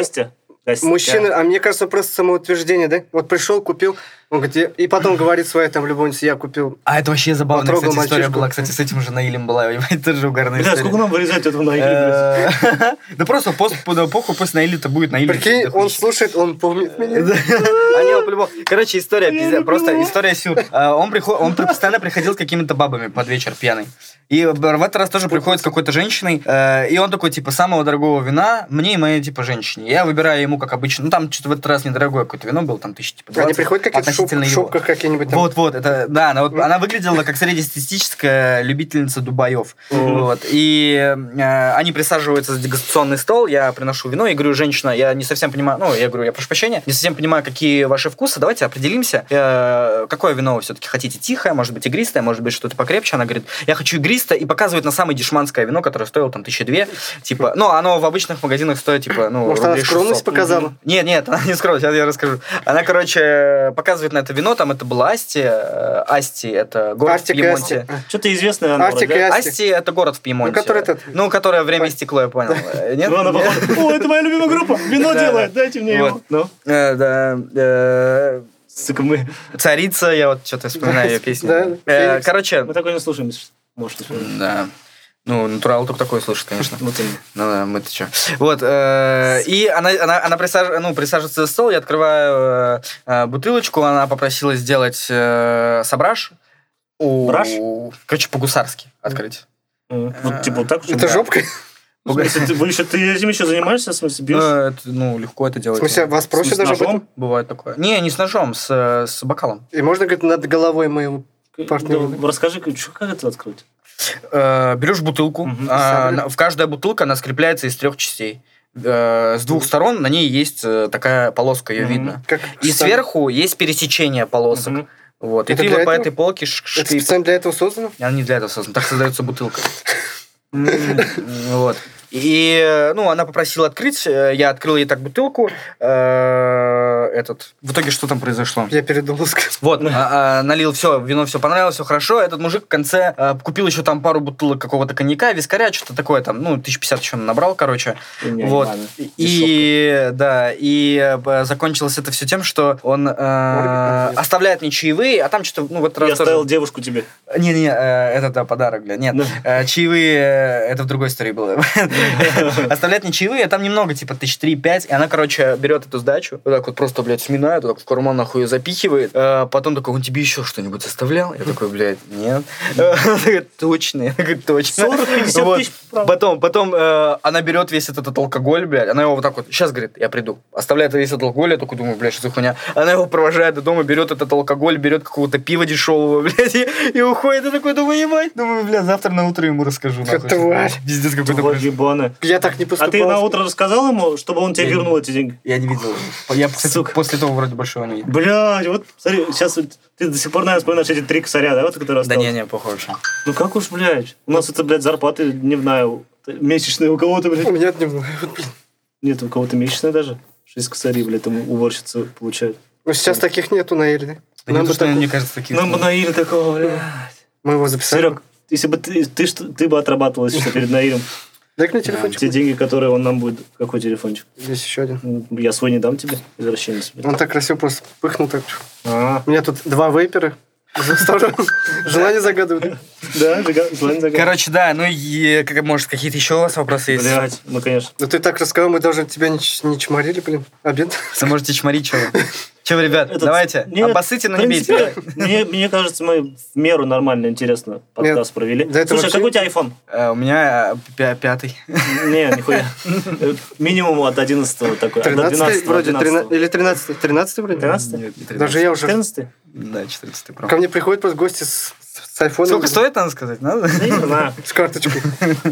Мужчины, а мне кажется, просто самоутверждение, да? Вот пришел, купил, он говорит, и потом говорит своей там любовнице, я купил. А это вообще забавная, кстати, история мальчишку. была. Кстати, с этим же Наилем была. ебать, Тоже угарная Бля, история. сколько нам вырезать этого на игре, блядь? Э, Да просто пост- да похуй, после Наиля-то будет Наиль. Прикинь, он слушает, он помнит меня. А. Короче, история, пиздец, просто история сюр. А, Он, он постоянно приходил с какими-то бабами под вечер пьяный. И в этот раз тоже приходит с какой-то женщиной, э, и он такой, типа, самого дорогого вина мне и моей, типа, женщине. Я выбираю ему, как обычно, ну, там что-то в этот раз недорогое какое-то вино было, там, тысячи, типа, 20, Они приходят какие-то относительно в его. шопках какие-нибудь там. Вот, вот, это, да, она, вот, она выглядела как среднестатистическая любительница дубаев. Вот, и э, они присаживаются за дегустационный стол, я приношу вино и говорю, женщина, я не совсем понимаю, ну, я говорю, я прошу прощения, не совсем понимаю, какие ваши вкусы, давайте определимся, Э, какое вино вы все-таки хотите, тихое, может быть, игристое, может быть, что-то покрепче. Она говорит, я хочу игристое, и показывает на самое дешманское вино, которое стоило там тысячи две, типа, ну, оно в обычных магазинах стоит, типа, ну, Может, она скромность 600. показала? Нет, нет, она не скромность, сейчас я расскажу. Она, короче, показывает на это вино, там это была Асти. э, Асти это город Астик в Пьемонте. Асти. Что-то известное Артик и да? Асти. Асти это город в Пьемонте. Ну, который этот- Ну, которое время истекло, я понял. Э, Нет? Ну, она о, это моя любимая группа, вино делает, да. дайте мне его. Вот. Ну, Э, Да. э, сука, мы, Царица, я вот что-то вспоминаю ее песню. Э. Короче, мы такое не слушаем, может. да. Ну, натурал только такое слышит, конечно. Вот именно. Ну да, мы-то что. Вот, э, и она, она, она присаж- ну, присаживается за стол, я открываю э, э, бутылочку, она попросила сделать э, сабраж. У- Браш? Короче, по-гусарски открыть. М, Вот, типа, вот так? Это жопка? В смысле, ты, вы еще, ты этим еще занимаешься, в смысле, Ну, бьешь? это, ну, легко это В делать. смысле, вас В смысле, даже об ножом? Бывает такое. Не, не с ножом, с, с бокалом. И можно, говорит, над головой моего партнера. Да, Расскажи, как это открыть? Э, берешь бутылку, а, в каждая бутылка она скрепляется из трех частей. Э, с двух сторон на ней есть э, такая полоска, ее видно. Как И сверху есть пересечение полосок. Вот. И Это ты для вот по этого? этой полке Это специально для этого создано? Она не для этого создана. Так создается бутылка. Вот. И, ну, она попросила открыть, я открыл ей так бутылку. Э, Этот, в итоге что там произошло? Я передумал сказать. Вот, а, а, налил все, вино все понравилось, все хорошо. Этот мужик в конце а, купил еще там пару бутылок какого-то коньяка, вискаря, что-то такое там, ну, 1050 еще набрал, короче. И не, вот. И, да, и э, закончилось это все тем, что он э, оставляет мне чаевые, а там что-то, ну, вот Я тоже- оставил девушку тебе. не-не-не, э, это да, подарок, бля. Нет, э, чаевые, э, это в другой истории было. Оставляет мне чаевые, а там немного, типа, тысяч три-пять, и она, короче, берет эту сдачу, вот так вот просто, блядь, сминает, вот так в карман нахуй ее запихивает, э, потом такой, он тебе еще что-нибудь оставлял? Я такой, блядь, нет. Точно, я точно. 40-50 Вот. тысяч, правда. Потом, потом э, она берет весь этот, алкоголь, блядь, она его вот так вот, сейчас, говорит, я приду. Оставляет весь этот алкоголь, я такой думаю, блядь, что за хуйня. Она его провожает до дома, берет этот алкоголь, берет какого-то пива дешевого, блядь, и, уходит. Я такой думаю, ебать. Думаю, блядь, завтра на утро ему расскажу. что тварь. Пиздец какой-то Тварь произошел. ебаная. Я так не А поступал. ты на утро рассказал ему, чтобы он тебе вернул эти деньги? Я не видел. Я, кстати, Сука. после того вроде не видел. Блядь, вот смотри, сейчас ты до сих пор, наверное, вспоминаешь эти три косаря, да, вот, которые Да осталось? не-не, похоже. Ну как уж, блядь, у нас это, блядь, зарплата дневная, месячная, у кого-то, блядь, У меня дневной. Вот, блин. нет, у кого-то месячная даже. Шесть косарей, блядь, там уборщица получает. Ну, сейчас таких нету на Эльде. Да Нам не бы такого- мне кажется, таких... Нам бы наили такого, блядь. Мы его записали. Серег, если бы ты, ты, что- ты бы отрабатывал, что, перед Наилем, Дай мне телефончик. те деньги, которые он нам будет... Какой телефончик? Здесь еще один. Ну, Я свой не дам тебе, извращенец. Он так красиво просто пыхнул так. А, У меня тут два вейпера. Желание загадывают. да, желание загадать. Короче, да, ну и, может, какие-то еще у вас вопросы есть? Блядь, ну, конечно. Ну ты так рассказал, мы даже тебя не, чморили, блин. Обед. Вы можете чморить, что вы? Че вы, ребят, Этот- давайте, Нет, обоссыте, но не бейте. Мне, мне кажется, мы в меру нормально, интересно подкаст провели. до этого Слушай, вообще- какой у тебя iPhone? Э, У меня пя- пятый. Не, нихуя. Э, Минимум от 11 такой. а до 13 12 вроде, 12. 13 или 13 13 вроде? 13 Нет, не 13. Даже я уже... 14 Да, 14 про. Ко мне приходят просто гости с, с айфоном. Сколько стоит, надо сказать? Надо? Не знаю. С карточкой.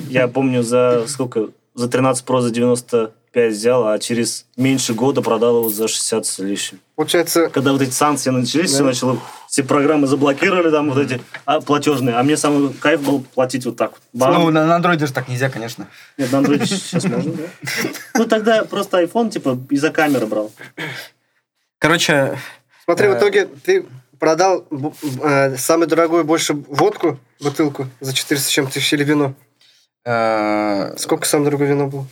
Я помню за сколько? За 13 Pro за 95 взял, а через меньше года продал его за 60 с лишним. Получается, Когда вот эти санкции начались, Да. все начало, все программы заблокировали там вот эти а, платежные, а мне самый кайф был платить вот так вот. Бам. Ну, на на андроиде же так нельзя, конечно. Нет, на Android сейчас можно, да? Ну, тогда просто iPhone, типа, из-за камеры брал. Короче, смотри, в Э. итоге ты продал э, самую дорогую больше водку, бутылку, за 400 с чем тысяч или вино. э, Сколько самое дорогое вино было?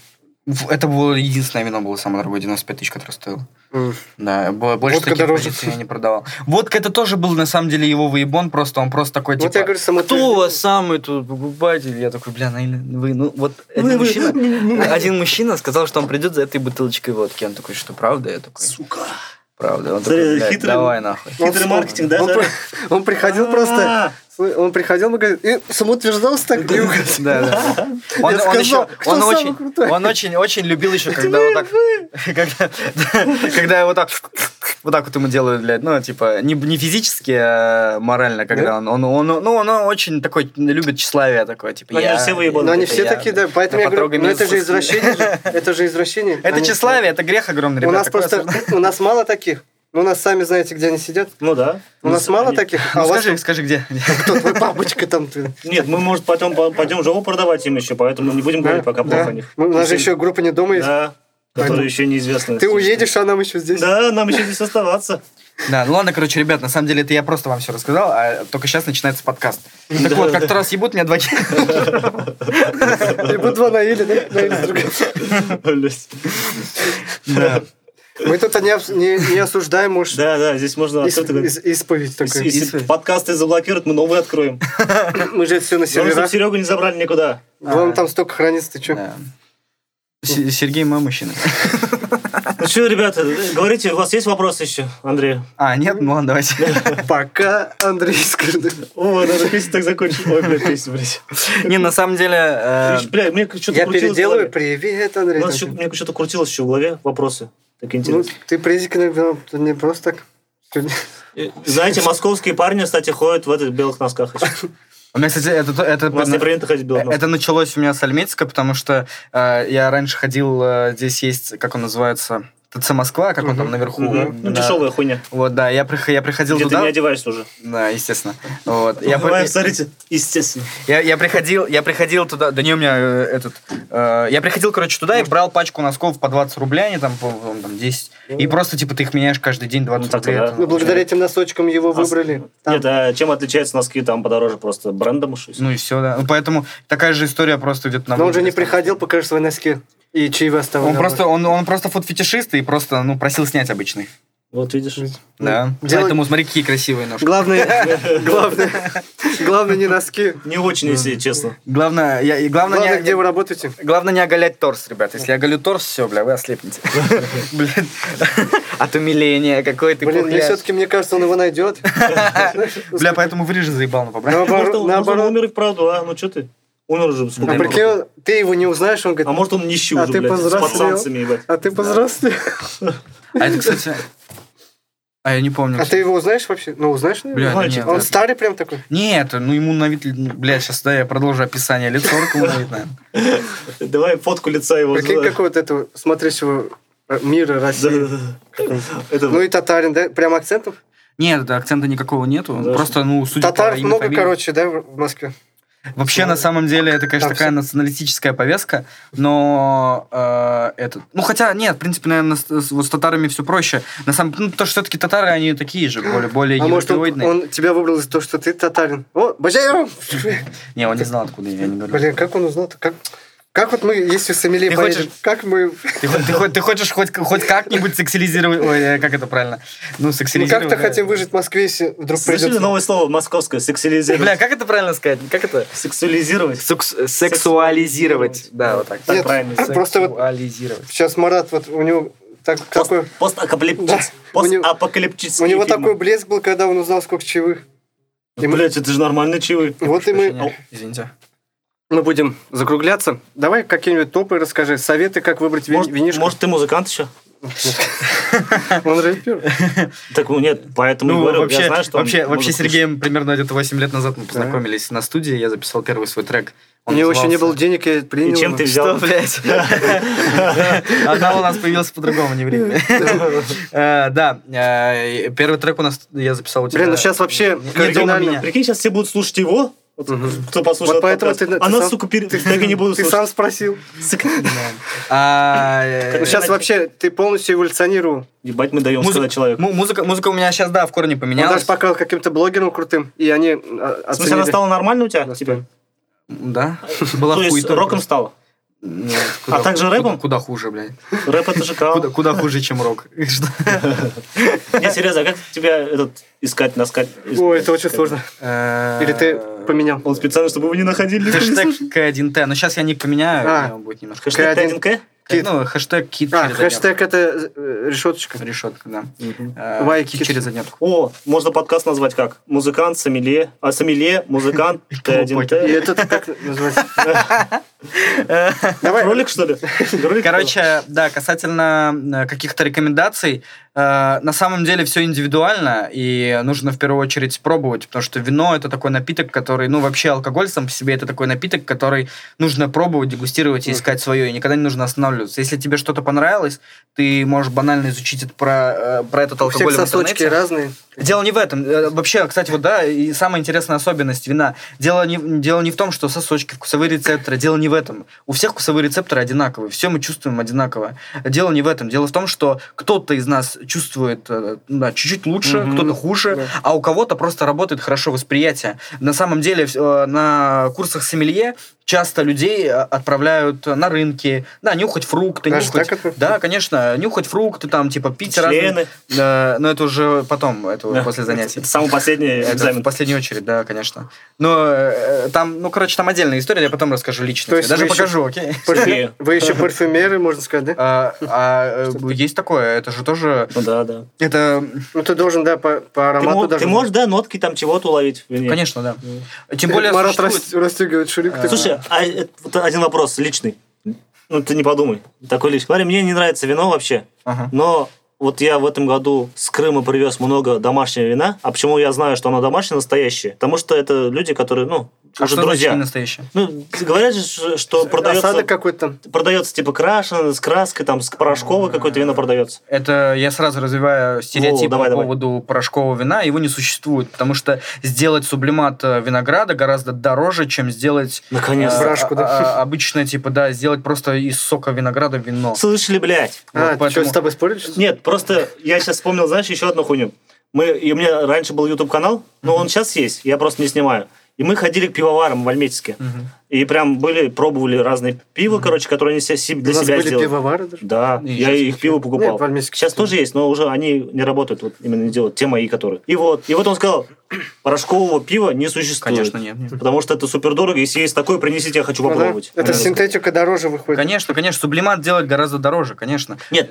это было единственное вино, было самое дорогое, 95 тысяч, которое стоило. М. Да, бо- больше Водка таких дороже. позиций я не продавал. Водка это тоже был на самом деле его выебон, просто он просто такой, Вот типа, я говорю, самое кто у вас самый тут покупатель? Я такой, бля, Наиля, вы, ну вот один мужчина, один мужчина сказал, что он придет за этой бутылочкой водки. Он такой, что правда? Я такой, Сука. Правда. Он Смотри, такой, «Блядь, хитрый- давай нахуй. Хитрый маркетинг, да? Он, он приходил просто... Он приходил в магазин и самоутверждался так. угодил. Да, да. Он, Я он сказал, еще, он очень, крутой? он очень, очень любил еще, когда вот так, когда, когда я вот так, вот так вот ему делаю, блядь, ну, типа, не, не физически, а морально, когда он, он, он, ну, он очень такой, любит тщеславие такое, типа, Они все выебаны. Но они все такие, да. Поэтому я говорю, ну это же извращение. Это же извращение. Это тщеславие, это грех огромный, У нас просто... У нас мало таких. Ну, у нас сами знаете, где они сидят. Ну да. У нас мало таких. А Ну, у вас скажи, скажи, где? кто твой папочка там? Нет, мы, может, потом по- пойдем живо продавать им еще, поэтому не будем говорить пока Да. плохо о них. У нас же еще группа не дома есть. Да, которые еще неизвестны. Ты уедешь, а нам еще здесь. Да, нам еще здесь оставаться. Да, ну ладно, короче, ребят, на самом деле это я просто вам все рассказал, а только сейчас начинается подкаст. Так вот, как-то раз ебут меня два И будут два да? С другой. Блядь. Да. Мы тут не, не, не осуждаем, может, Да, да, здесь можно ис- ис- исповедь такая. если Исповедь. подкасты заблокируют, мы новые откроем. Мы же это все на серверах. Серегу не забрали никуда. Главное, там столько хранится, ты что? Сергей мой мужчина. Ну что, ребята, говорите, у вас есть вопросы еще, Андрей? А, нет? Ну ладно, давайте. Пока, Андрей, скажи. О, надо песню так закончить. Ой, блядь, песню, блядь. Не, на самом деле... э, Бля, мне что-то Я переделаю. Привет, Андрей. У нас Мне что-то крутилось еще в голове. Вопросы. Такие Ну, интересные. ты презики наверное, не просто так. Э, Знаете, московские парни, кстати, ходят в этих белых носках. еще. У меня, кстати, это... это У нас не принято ходить носках. Это началось у меня с Альметьевска, потому что э, я раньше ходил, э, здесь есть, как он называется, ТЦ Москва, как он там наверху. Мгм. Ну, Да. дешевая хуйня. Вот, да, я, прих- я приходил Где ты туда. не одеваешься уже. Да, естественно. Вот. Я, при- смотрите, естественно. я, я приходил, я приходил туда, да не у меня э, этот, э, я приходил, короче, туда и брал пачку носков по 20 рублей, они там, по, там 10, и просто, типа, ты их меняешь каждый день 20 Ну, рублей. да. Это- Ну, благодаря этим носочкам его А выбрали. Там- Нет, а чем отличаются носки там подороже? Просто брендом уж и. Ну и все, да. Ну, поэтому такая же история просто где-то на Но он же не приходил, покажи свои носки. И чаевые оставил. Он просто, он, он просто фотофетишист и просто, ну, просил снять обычный. Вот видишь. Да. Делать- Поэтому смотри, какие красивые ножки. Главное, главное, главное не носки. Не очень, если честно. Главное, я, и главное, Главное, не, где вы работаете. главное не оголять торс, ребят. Если я оголю торс, все, бля, вы ослепнете. Блин. От умиления, какой ты Блин, все-таки, мне кажется, он его найдет. Бля, поэтому вырежи заебал на побрать. Может, Наоборот, наоборот. умер и вправду, а? Ну, что ты? Умер уже сколько? А прикинь, он- ты его не узнаешь, он А говорит, может, он нищий А уже, ты блядь, с пацанцами, ебать. а ты повзрослел. А это, кстати... А я не помню. А ты его узнаешь вообще? Ну, узнаешь, наверное? Бля, Мальчик, нет. Он это- старый прям такой? Нет, ну ему на вид... ну, Бля, сейчас, да, я продолжу описание лица, ему на вид, наверное. Давай фотку лица его. Прикинь, какой вот этого смотрящего э, мира России. Ну и татарин, да? Прям акцентов? Нет, да, акцента никакого нету. Просто, ну, судя по Татаров имени, много, короче, да, в Москве? Вообще, на самом деле, это, конечно, Там такая националистическая повестка, но э, этот... Ну, хотя, нет, в принципе, наверное, с, вот с татарами все проще. На самом ну, то, что все-таки татары, они такие же, более, более А может, он, он тебя выбрал из-за того, что ты татарин? О, Бажаев! Не, он не знал, откуда я, я не говорю. Блин, как он узнал-то? Как, как вот мы, если с Эмилией Ты поедем, хочешь- как мы... Ты, хо- ты ты хочешь хоть, хоть как-нибудь сексуализировать... Ой, э, как это правильно? Ну, Мы сексуализировать... как-то да. хотим выжить в Москве, если вдруг Слышали придется... новое слово московское? Сексуализировать. Бля, как это правильно сказать? Как это? Сексуализировать. Сукс- сексуализировать. Да, вот так. Так Нет, правильно. просто вот Сексуализировать. сейчас Марат, вот у него так, Пост- такой... Постапокалиптический. Да. У него- Постапокалиптический У него фильм. такой блеск был, когда он узнал, сколько чаевых. И мы, Блять, это же нормальные чаевые. вот и мы. Извините. Мы будем закругляться. Давай какие-нибудь топы расскажи, советы, как выбрать Может, винишко. может, ты музыкант еще? Он рэпер. Так, ну нет, поэтому Ну, говорю, вообще, я знаю, что вообще, вообще с Сергеем примерно где-то 8 лет назад мы познакомились на студии, я записал первый свой трек. У Он него еще не назывался- было денег, я принял. И чем ты взял? Что, блядь? Одна у нас появился по-другому, не время. Э, Да, э, первый трек у нас я записал у тебя. Блин, ну сейчас вообще кардинально. Прикинь, сейчас все будут слушать его, вот, кто послушает Вот поэтому подкаст. ты- ты а нас, сам- сука, пере- так и не буду Ты слушать. сам спросил. Сука. А, э, Ну сейчас вообще ты полностью эволюционировал. Ебать, мы даем сказать человеку. му- Музыка музыка у меня сейчас, да, в корне Он поменялась. даже показал каким-то блогерам крутым, и они а, В смысле, она стала нормальной у тебя? Да, Типа? Была То есть роком стала? Нет, А также куда- рэпом? Куда хуже, блядь. Рэп это же. Куда, куда хуже, чем рок. Не, серьезно, а как тебя этот искать, наскать? Ой, это очень сложно. Или ты Э, поменял? Он специально, чтобы вы не находили. Хэштег К1Т. Но сейчас я ник поменяю, А. у него будет немножко. Хэштег К1. Т1К? Кит. Ну, хэштег кит А, через хэштег это э, решеточка. Решетка, да. Вай Э, Кит кит. через однятку. О, можно подкаст назвать как? Музыкант, сомелье, а сомелье, музыкант, И Т1Т. это как называется? Давай. Ролик, что ли? Ролик? Короче, да, касательно э, каких-то рекомендаций, э, на самом деле все индивидуально, и нужно в первую очередь пробовать, потому что вино это такой напиток, который, ну, вообще алкоголь сам по себе это такой напиток, который нужно пробовать, дегустировать и искать свое, и никогда не нужно останавливаться. Если тебе что-то понравилось, ты можешь банально изучить это про, э, про этот У всех алкоголь в сосочки интернете. разные. Дело не в этом. Вообще, кстати, вот да, и самая интересная особенность вина. Дело не, дело не в том, что сосочки, вкусовые рецепторы. Дело не в этом. У всех вкусовые рецепторы одинаковые. Все мы чувствуем одинаково. Дело не в этом. Дело в том, что кто-то из нас чувствует э, да, чуть-чуть лучше, Мгм. кто-то хуже, Да. а у кого-то просто работает хорошо восприятие. На самом деле э, на курсах сомелье часто людей э, отправляют на рынки, да, нюхать фрукты, Даже нюхать... так это? Да, конечно, нюхать фрукты, там, типа, пить разные... Члены. Да, но это уже потом, это Да. после занятий. Это самый последний Это экзамен. в последнюю очередь, да, конечно. Но там, ну, короче, там отдельная история, я потом расскажу лично. То. Есть Даже покажу, окей? Вы еще парфюмеры, можно сказать, да? А, а, э, есть такое, это же тоже... Ну да, да. Это, Ну, ты должен, да, по, аромату даже... ты можешь, да, нотки там чего-то уловить. в вине? конечно, да. Тем более Марат расстегивает ширик. ты- Слушай, а один вопрос личный. Ну, ты не подумай. Такой личный. Смотри, мне не нравится вино вообще, но вот я в этом году с Крыма привез много домашнего вина. А почему я знаю, что оно домашнее, настоящее? Потому что это люди, которые, ну, А уже что друзья. настоящее? Ну, говорят же, что продается, Осадок какой-то продается типа крашеное, с краской, там, с порошковое какое-то вино продается. Это я сразу развиваю стереотип О, давай, по давай. поводу порошкового вина. Его не существует, потому что сделать сублимат э, винограда гораздо дороже, чем сделать Наконец-то. э, Брашку, да. а- а- обычно, типа, да, сделать просто из сока винограда вино. Слышали, блядь? А, Вот поэтому- что, с тобой спорили? Нет, просто я сейчас вспомнил, знаешь, еще одну хуйню. Мы, и у меня раньше был YouTube канал, но он сейчас есть, я просто не снимаю. И мы ходили к пивоварам в Альметьевске. И прям были, пробовали разные пиво, короче, которые они для У нас себя были сделали. пивовары даже. Да, И я их пиво покупал. Нет, в Альметьевске, Сейчас тоже есть, но уже они не работают, вот именно не делают, те мои, которые. И вот, и вот он сказал, порошкового пива не существует. Конечно, нет, нет. Потому что это супер дорого. Если есть такое, принесите, я хочу Ну да. попробовать. Это синтетика дороже выходит. Конечно, конечно, сублимат делать гораздо дороже, конечно. Нет,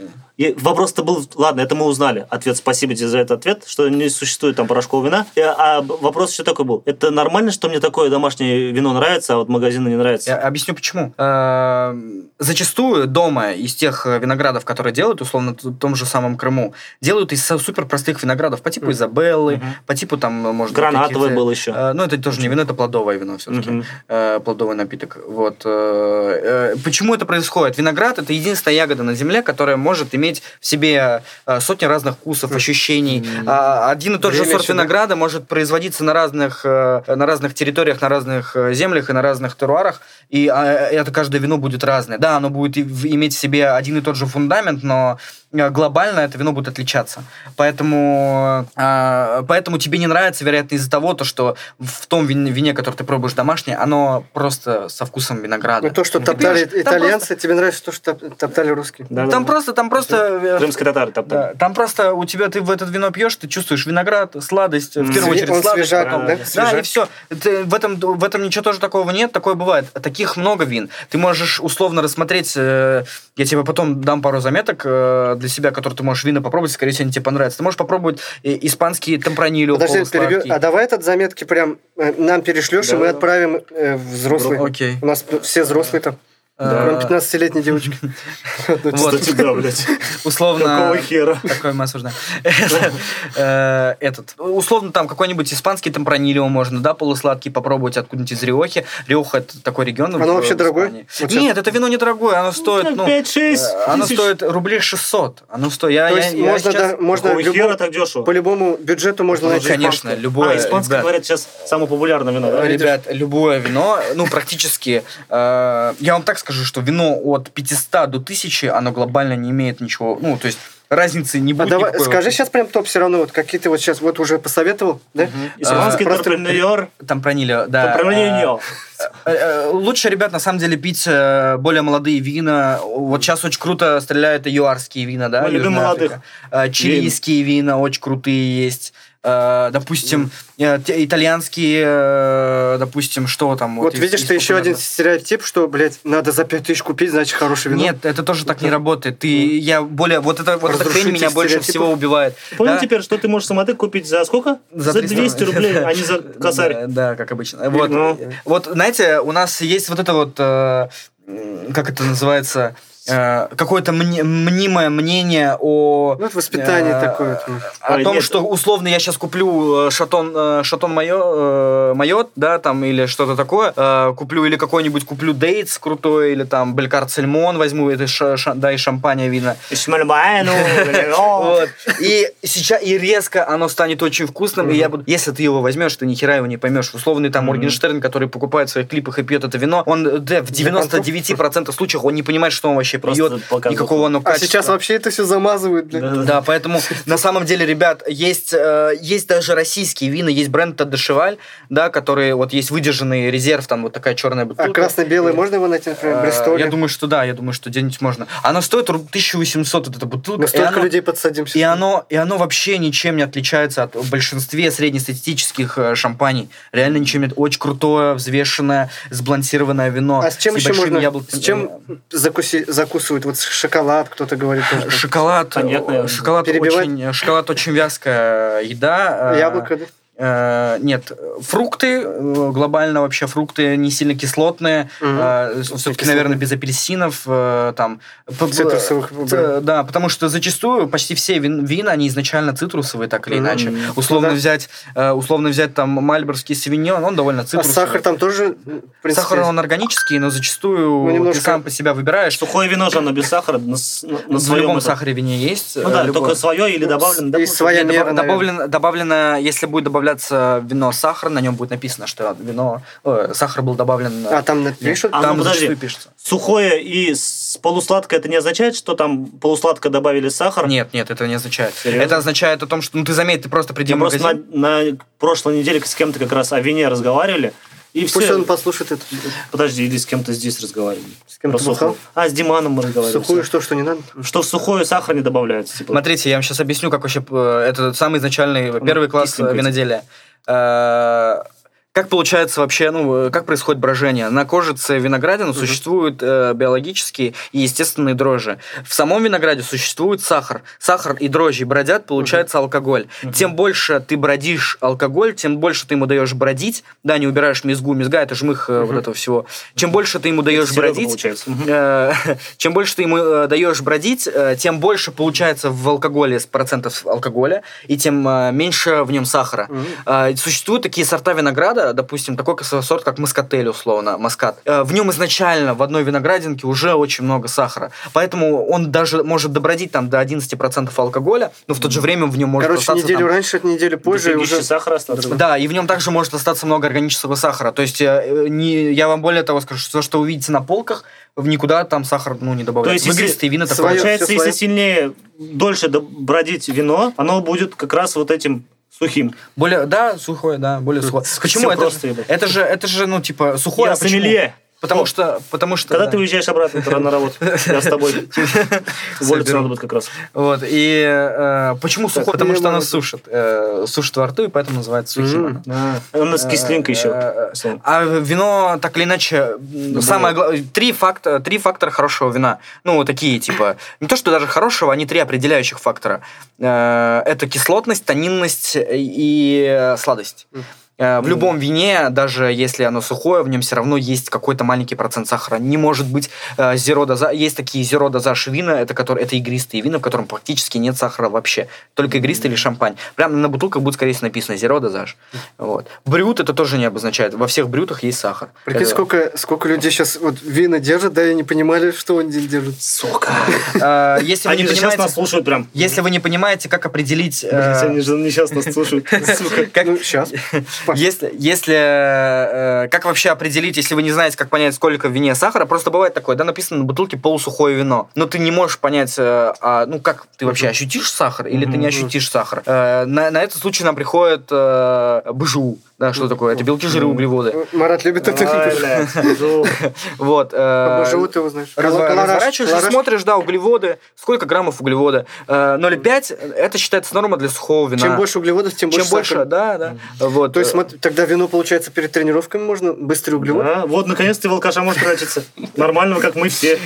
вопрос-то был... Ладно, это мы узнали. Ответ, спасибо тебе за этот ответ, что не существует там порошкового вина. А вопрос еще такой был. Это нормально, что мне такое домашнее вино нравится, а вот магазины не нравится? Я объясню почему. Э, Зачастую дома из тех э, виноградов, которые делают, условно, в том же самом Крыму, делают из супер простых виноградов по типу Изабеллы, по типу там, может быть, Гранатовый был еще. Э, Ну, это тоже не вино, это плодовое вино все-таки. Плодовый напиток. Вот. Э, э, Почему это происходит? Виноград это единственная ягода на земле, которая может иметь в себе э, сотни разных вкусов, ощущений. А Один и тот же сорт винограда может производиться на разных, э, на разных территориях, на разных э, землях и на разных теруарах, и а, это каждое вино будет разное. Да, оно будет иметь в себе один и тот же фундамент, но глобально это вино будет отличаться. Поэтому, э, поэтому тебе не нравится, вероятно, из-за того, то, что в том вине, вине, который ты пробуешь домашнее, оно просто со вкусом винограда. Ну, то, что Ты топтали пьешь, итальянцы, тебе нравится то, что топ- топтали русские. Да, Там да, просто, там просто... э, Крымские татары топтали. да, там просто у тебя ты в этот вино пьешь, ты чувствуешь виноград, сладость, в первую очередь он сладость, свежак, потом- да? Да, Свежак. и все. в этом в этом ничего тоже такого нет, такое бывает. Таких много вин. Ты можешь условно рассмотреть. Я тебе потом дам пару заметок э, для себя, которые ты можешь вина попробовать, скорее всего, они тебе понравятся. Ты можешь попробовать э, испанский темпранилио, Подожди, перебью. А давай этот заметки прям э, нам перешлешь, и Да, мы да. отправим э, взрослые. Окей. У нас все взрослые там. Да. Кроме 15-летней девочки. Вот. Кстати, да, блядь. условно... Какого хера? Такое мы осуждаем. Э, Этот. Условно, там какой-нибудь испанский темпранилио можно, да, полусладкий попробовать откуда-нибудь из Риохи. Риоха это такой регион. Оно в- вообще дорогое? Нет, это вино не дорогое, оно стоит, ну... 5-6 э, Оно стоит рублей 600. Оно стоит... То есть можно, Какого так дешево? по любому бюджету можно Ну, найти. конечно, любое... А, испанское, говорят, сейчас самое популярное вино, да? Ребят, любое вино, ну, практически, э, я вам так скажу, что вино от 500 до 1000, оно глобально не имеет ничего, ну, то есть разницы не А будет давай, никакой скажи вообще. сейчас прям топ все равно, вот какие ты вот сейчас вот уже посоветовал, да? Испанский А, просто- интерпренер. Там пронили, да. Интерпренер. Э, э, Лучше, ребят, на самом деле пить э, более молодые вина. Вот сейчас очень круто стреляют и юарские вина, да? Мы любим молодых. Э, Чилийские вина очень крутые есть. Э, Допустим, э, итальянские, э, допустим, что там? Вот из- видишь, из ты еще один стереотип, что, блядь, надо за 5000 купить, значит, хорошее вино. Нет, это тоже так не работает. Ты, я более, вот это, вот эта хрень меня больше всего убивает. Понял Да? теперь, что ты можешь самотек купить за сколько? За За, 300 200 рублей, а не за косарь. Да, как обычно. Вот, Ну. вот, знаете, у нас есть вот это вот, как это называется, э, какое-то мне- мнимое мнение о... Ну, это воспитание э, такое. вот. О Ой, том, нет. что условно я сейчас куплю э, шатон, э, шатон майо, э, майот, да, там, или что-то такое, э, куплю, или какой-нибудь куплю дейтс крутой, или там Белькард Сельмон возьму, это ша- ша- да, и. Ишмальбану, Вот. И сейчас и резко оно станет очень вкусным, и я буду. Если ты его возьмешь, ты ни хера его не поймешь. Условный там Моргенштерн, который покупает в своих клипах и пьет это вино, он да, в 99% случаев он не понимает, что он вообще Просто пьет, показывает. никакого оно А качества. сейчас вообще это все замазывают, блядь. Да. Да, поэтому на самом деле, ребят, есть, э, есть даже российские вина, есть бренд Тадешеваль, да, который вот есть выдержанный резерв, там вот такая черная бутылка. А красный-белый можно его найти, например, в Э, Бристоле? Я думаю, что да, я думаю, что где-нибудь можно. Она стоит ру- 1800, вот эта бутылка. Мы и столько оно- людей подсадим И оно, и оно вообще ничем не отличается от большинстве среднестатистических э, шампаней. Реально ничем не... Очень крутое, взвешенное, сбалансированное вино. А с чем еще небольшими можно? яблоками. С чем закуси, закусывают? Вот шоколад, кто-то говорит. тоже. Шоколад, Понятно. шоколад Перебивать? очень, шоколад очень вязкая еда. э, Яблоко, да? Э, нет, фрукты, э, глобально вообще фрукты не сильно кислотные, Мгм. э, все-таки, наверное, без апельсинов, э, там. Цитрусовых, Да, потому что зачастую почти все вин- вина, они изначально цитрусовые, так или иначе. Мгм. Условно Да. взять, э, условно взять там мальборский савиньон, он довольно А цитрусовый. сахар там тоже, принципе, Сахар, он органический, но зачастую Ну, немножко- ты сам по себя выбираешь. Сухое вино же, оно без сахара, на, на, на в своем любом этом. сахаре вине есть. Ну да, любом. только свое или добавлено. добавлено, добавлено, если будет добавляться вино с сахаром, на нем будет написано, что вино, э, сахар был добавлен. А там напишут? А, там ну, подожди. пишется. Сухое и полусладкое, это не означает, что там полусладко добавили сахар? Нет, нет, это не означает. Серьезно? Это означает о том, что, ну ты заметь, ты просто приди Я в просто магазин. на, на прошлой неделе с кем-то как раз о вине разговаривали. И Пусть все... он послушает это. Подожди, или с кем-то здесь разговаривали. С кем-то бухал? А, с Диманом мы разговаривали. Сухую что, что не надо? Что в сухое сахар не добавляется. Типа. Смотрите, я вам сейчас объясню, как вообще э, это самый изначальный первый класс э, виноделия. Как получается вообще, ну, э, как происходит брожение? На кожице виноградины существуют э, биологические и естественные дрожжи. В самом винограде существует сахар. Сахар и дрожжи бродят, получается алкоголь. Тем больше ты бродишь алкоголь, тем больше ты ему даешь бродить. Да, не убираешь мезгу. Мезга это жмых э, вот этого всего. Чем больше ты ему даешь бродить. Э, чем больше ты ему э, даешь бродить, э, тем больше получается в алкоголе с процентов алкоголя, и тем э, меньше в нем сахара. Э, Существуют такие сорта винограда, допустим, такой сорт, как маскатель, условно, маскат. Э, В нем изначально в одной виноградинке уже очень много сахара. Поэтому он даже может добродить там до 11% алкоголя, но в то же время в нем может Короче, остаться неделю там- раньше, неделю позже и Дофигища уже... сахара остаться. да, и в нем также может остаться много органического сахара. То есть э, не, я вам более того скажу, что, что вы видите на полках, в никуда там сахар ну, не добавляется. То есть, если Выгристые вина такое. Получается, если свое. сильнее, дольше бродить вино, оно будет как раз вот этим сухим. Более, да, сухое, да, более сухое. Почему? Всё Это, просто, же- это же, это же, ну, типа, сухое. Я а почему? сомелье. Потому О, что, потому что. Когда да. ты уезжаешь обратно на работу? Я с тобой. Уволиться надо будет как раз. Вот, и э, почему сухое? Потому что понимаю. сушит. э, сушит во рту, и поэтому называется сухим. Оно. У нас кислинка еще. Э, А вино, так или иначе, самое гла- три, факта, три фактора хорошего вина. Ну, такие, типа, не то, что даже хорошего, они три определяющих фактора. Э, Это кислотность, тонинность и э, сладость. Э, В любом вине, даже если оно сухое, в нем все равно есть какой-то маленький процент сахара. Не может быть э, zero доза. Есть такие zero дозаж вина, это, которые, это игристые вина, в котором практически нет сахара вообще. Только игристый или шампань. Прямо на бутылках будет, скорее всего, написано zero дозаж. Вот. Брют это тоже не обозначает. Во всех брютах есть сахар. Прикинь, Это- сколько, сколько людей сейчас вот вина держат, да, и не понимали, что он держит. Сука. Э, Если вы Они не сейчас понимаете... нас слушают прям. Если вы не понимаете, как определить... Они же не сейчас нас слушают. Сука. как, Если, если э, как вообще определить, если вы не знаете, как понять, сколько в вине сахара, просто бывает такое, да, написано на бутылке полусухое вино, но ты не можешь понять, э, а, ну как ты вообще ощутишь сахар или ты не ощутишь сахар. Э, на, на этот случай нам приходит э, БЖУ, да, что такое? Это белки, жиры, углеводы. Марат любит это. Вот. э, Живут его, знаешь. Разва- Колораж, разворачиваешь смотришь, да, углеводы, сколько граммов углевода. Э, 0,5 это считается норма для сухого вина. Чем больше углеводов, тем больше Чем больше, да, да. Вот. То есть, э, смотри, тогда вино, получается, перед тренировками можно быстрый углевод? А, Вот, наконец ты в алкаша можешь превратиться. Нормального, как мы все.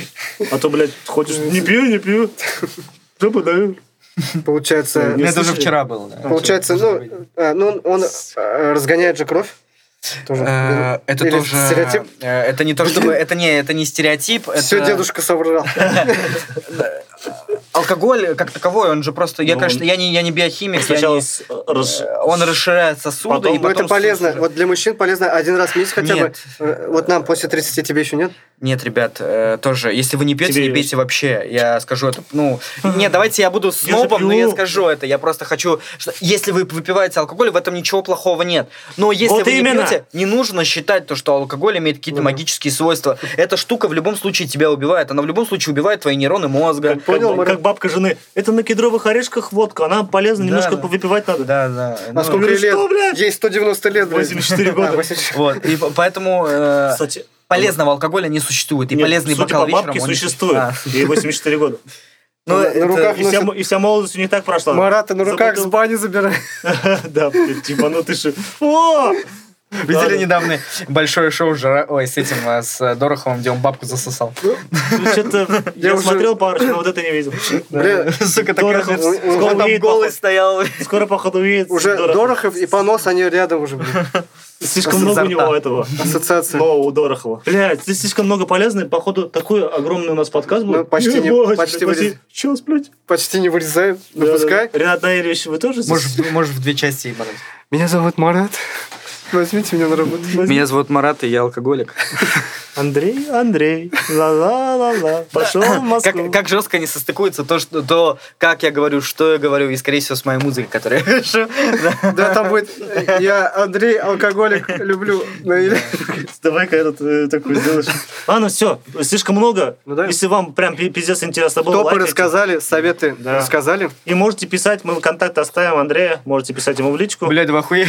А то, блядь, хочешь, не пью, не пью. Что подаю? Получается, это уже вчера было. да. получается, ну, а, ну, он, а, разгоняет же кровь. Тоже. Э, Это Или тоже стереотип? э, Это не то чтобы это не это не стереотип. Все это- дедушка соврал. Алкоголь как таковой, он же просто. Я, Ну, конечно, я не я не биохимик, я не- э, он расширяет сосуды. Потом- и Ну, Но это потом полезно. сосуды. Вот для мужчин полезно один раз в месяц хотя бы. Нет. Э, Вот нам после 30 тебе еще нет? Нет, ребят, э, тоже, если вы не пьете, Тебе не пейте вообще. Я скажу это, ну, нет, давайте я буду снобом, но я скажу это. Я просто хочу, что если вы выпиваете алкоголь, в этом ничего плохого нет. Но если Вот вы именно. не пьете, не нужно считать то, что алкоголь имеет какие-то магические свойства. Эта штука в любом случае тебя убивает. Она в любом случае убивает твои нейроны мозга. Как, Понял, как бабка жены. Это на кедровых орешках водка. Она полезна, Да, немножко да. выпивать надо. Да, да. А Ну, сколько говорю, ей лет? что, блядь? Ей 190 лет, блядь. 84 года. 84. Вот, и по- поэтому э, Кстати, полезного алкоголя не существует. И нет, полезный судя бокал по вечером бабке, существует. А. Ей 84 года. Ну, На- на это- руках И вся, носит. и вся молодость у них так прошла. Марата на руках с бутылку. бани забирай. Да, блядь, типа, ну ты же... О! Видели да. недавно большое шоу Жара... Ой, с этим, а, с Дороховым, где он бабку засосал? Что-то я уже- смотрел парочку, но вот это не видел. Бля, Сука, Дорохов такая... скоро там уедет, голый походу. стоял. Скоро, походу, увидит. уже Дорохов. Дорохов и Понос, они рядом уже, блин. Слишком много у него этого. Ассоциация. Нового у Дорохова. Блядь, ты слишком много полезный. Походу, такой огромный у нас подкаст был. Ну, почти не- Ебать, почти вырез- блядь. Почти не вырезаем. Да, Выпускай. да. Ренат Наильевич, вы тоже здесь? Может, в- может, в две части ебануть. Меня зовут Марат. Возьмите меня на работу. Меня зовут Марат, и я алкоголик. Андрей, Андрей, ла-ла-ла-ла, пошел в Москву. Как, как жестко не состыкуется то, что, то, как я говорю, что я говорю, и, скорее всего, с моей музыкой, которую я пишу. Да. Там будет я Андрей, алкоголик, люблю. Ну, Давай-ка этот такой сделаешь. Ладно, все, слишком много. Ну. Если вам прям пи- пиздец интересно было, Топы рассказали, советы рассказали. И можете писать, мы контакт оставим Андрея, можете писать ему в личку. Блядь, в охуе.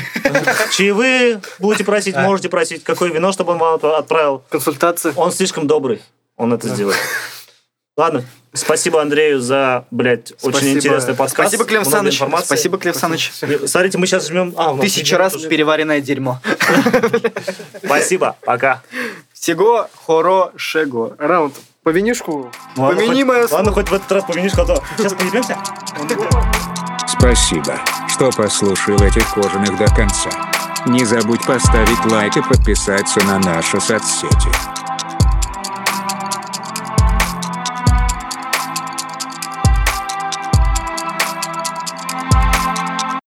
Чаевые будете просить, можете просить, какое вино, чтобы он вам отп- отправил. Консультации. Он слишком добрый, он это сделает. Ладно, спасибо Андрею за, блядь, очень Спасибо. интересный подкаст. Спасибо, Много Саныч. Спасибо, Клев Саныч. Смотрите, мы сейчас жмем... А, Тысячу раз уже. переваренное дерьмо. Спасибо, пока. Всего хорошего. Раунд. По винишку. Ладно, Помяни хоть- Ладно, хоть в этот раз помянишь, когда... Сейчас поебемся? Спасибо, что послушал этих кожаных до конца. Не забудь поставить лайк и подписаться на наши соцсети.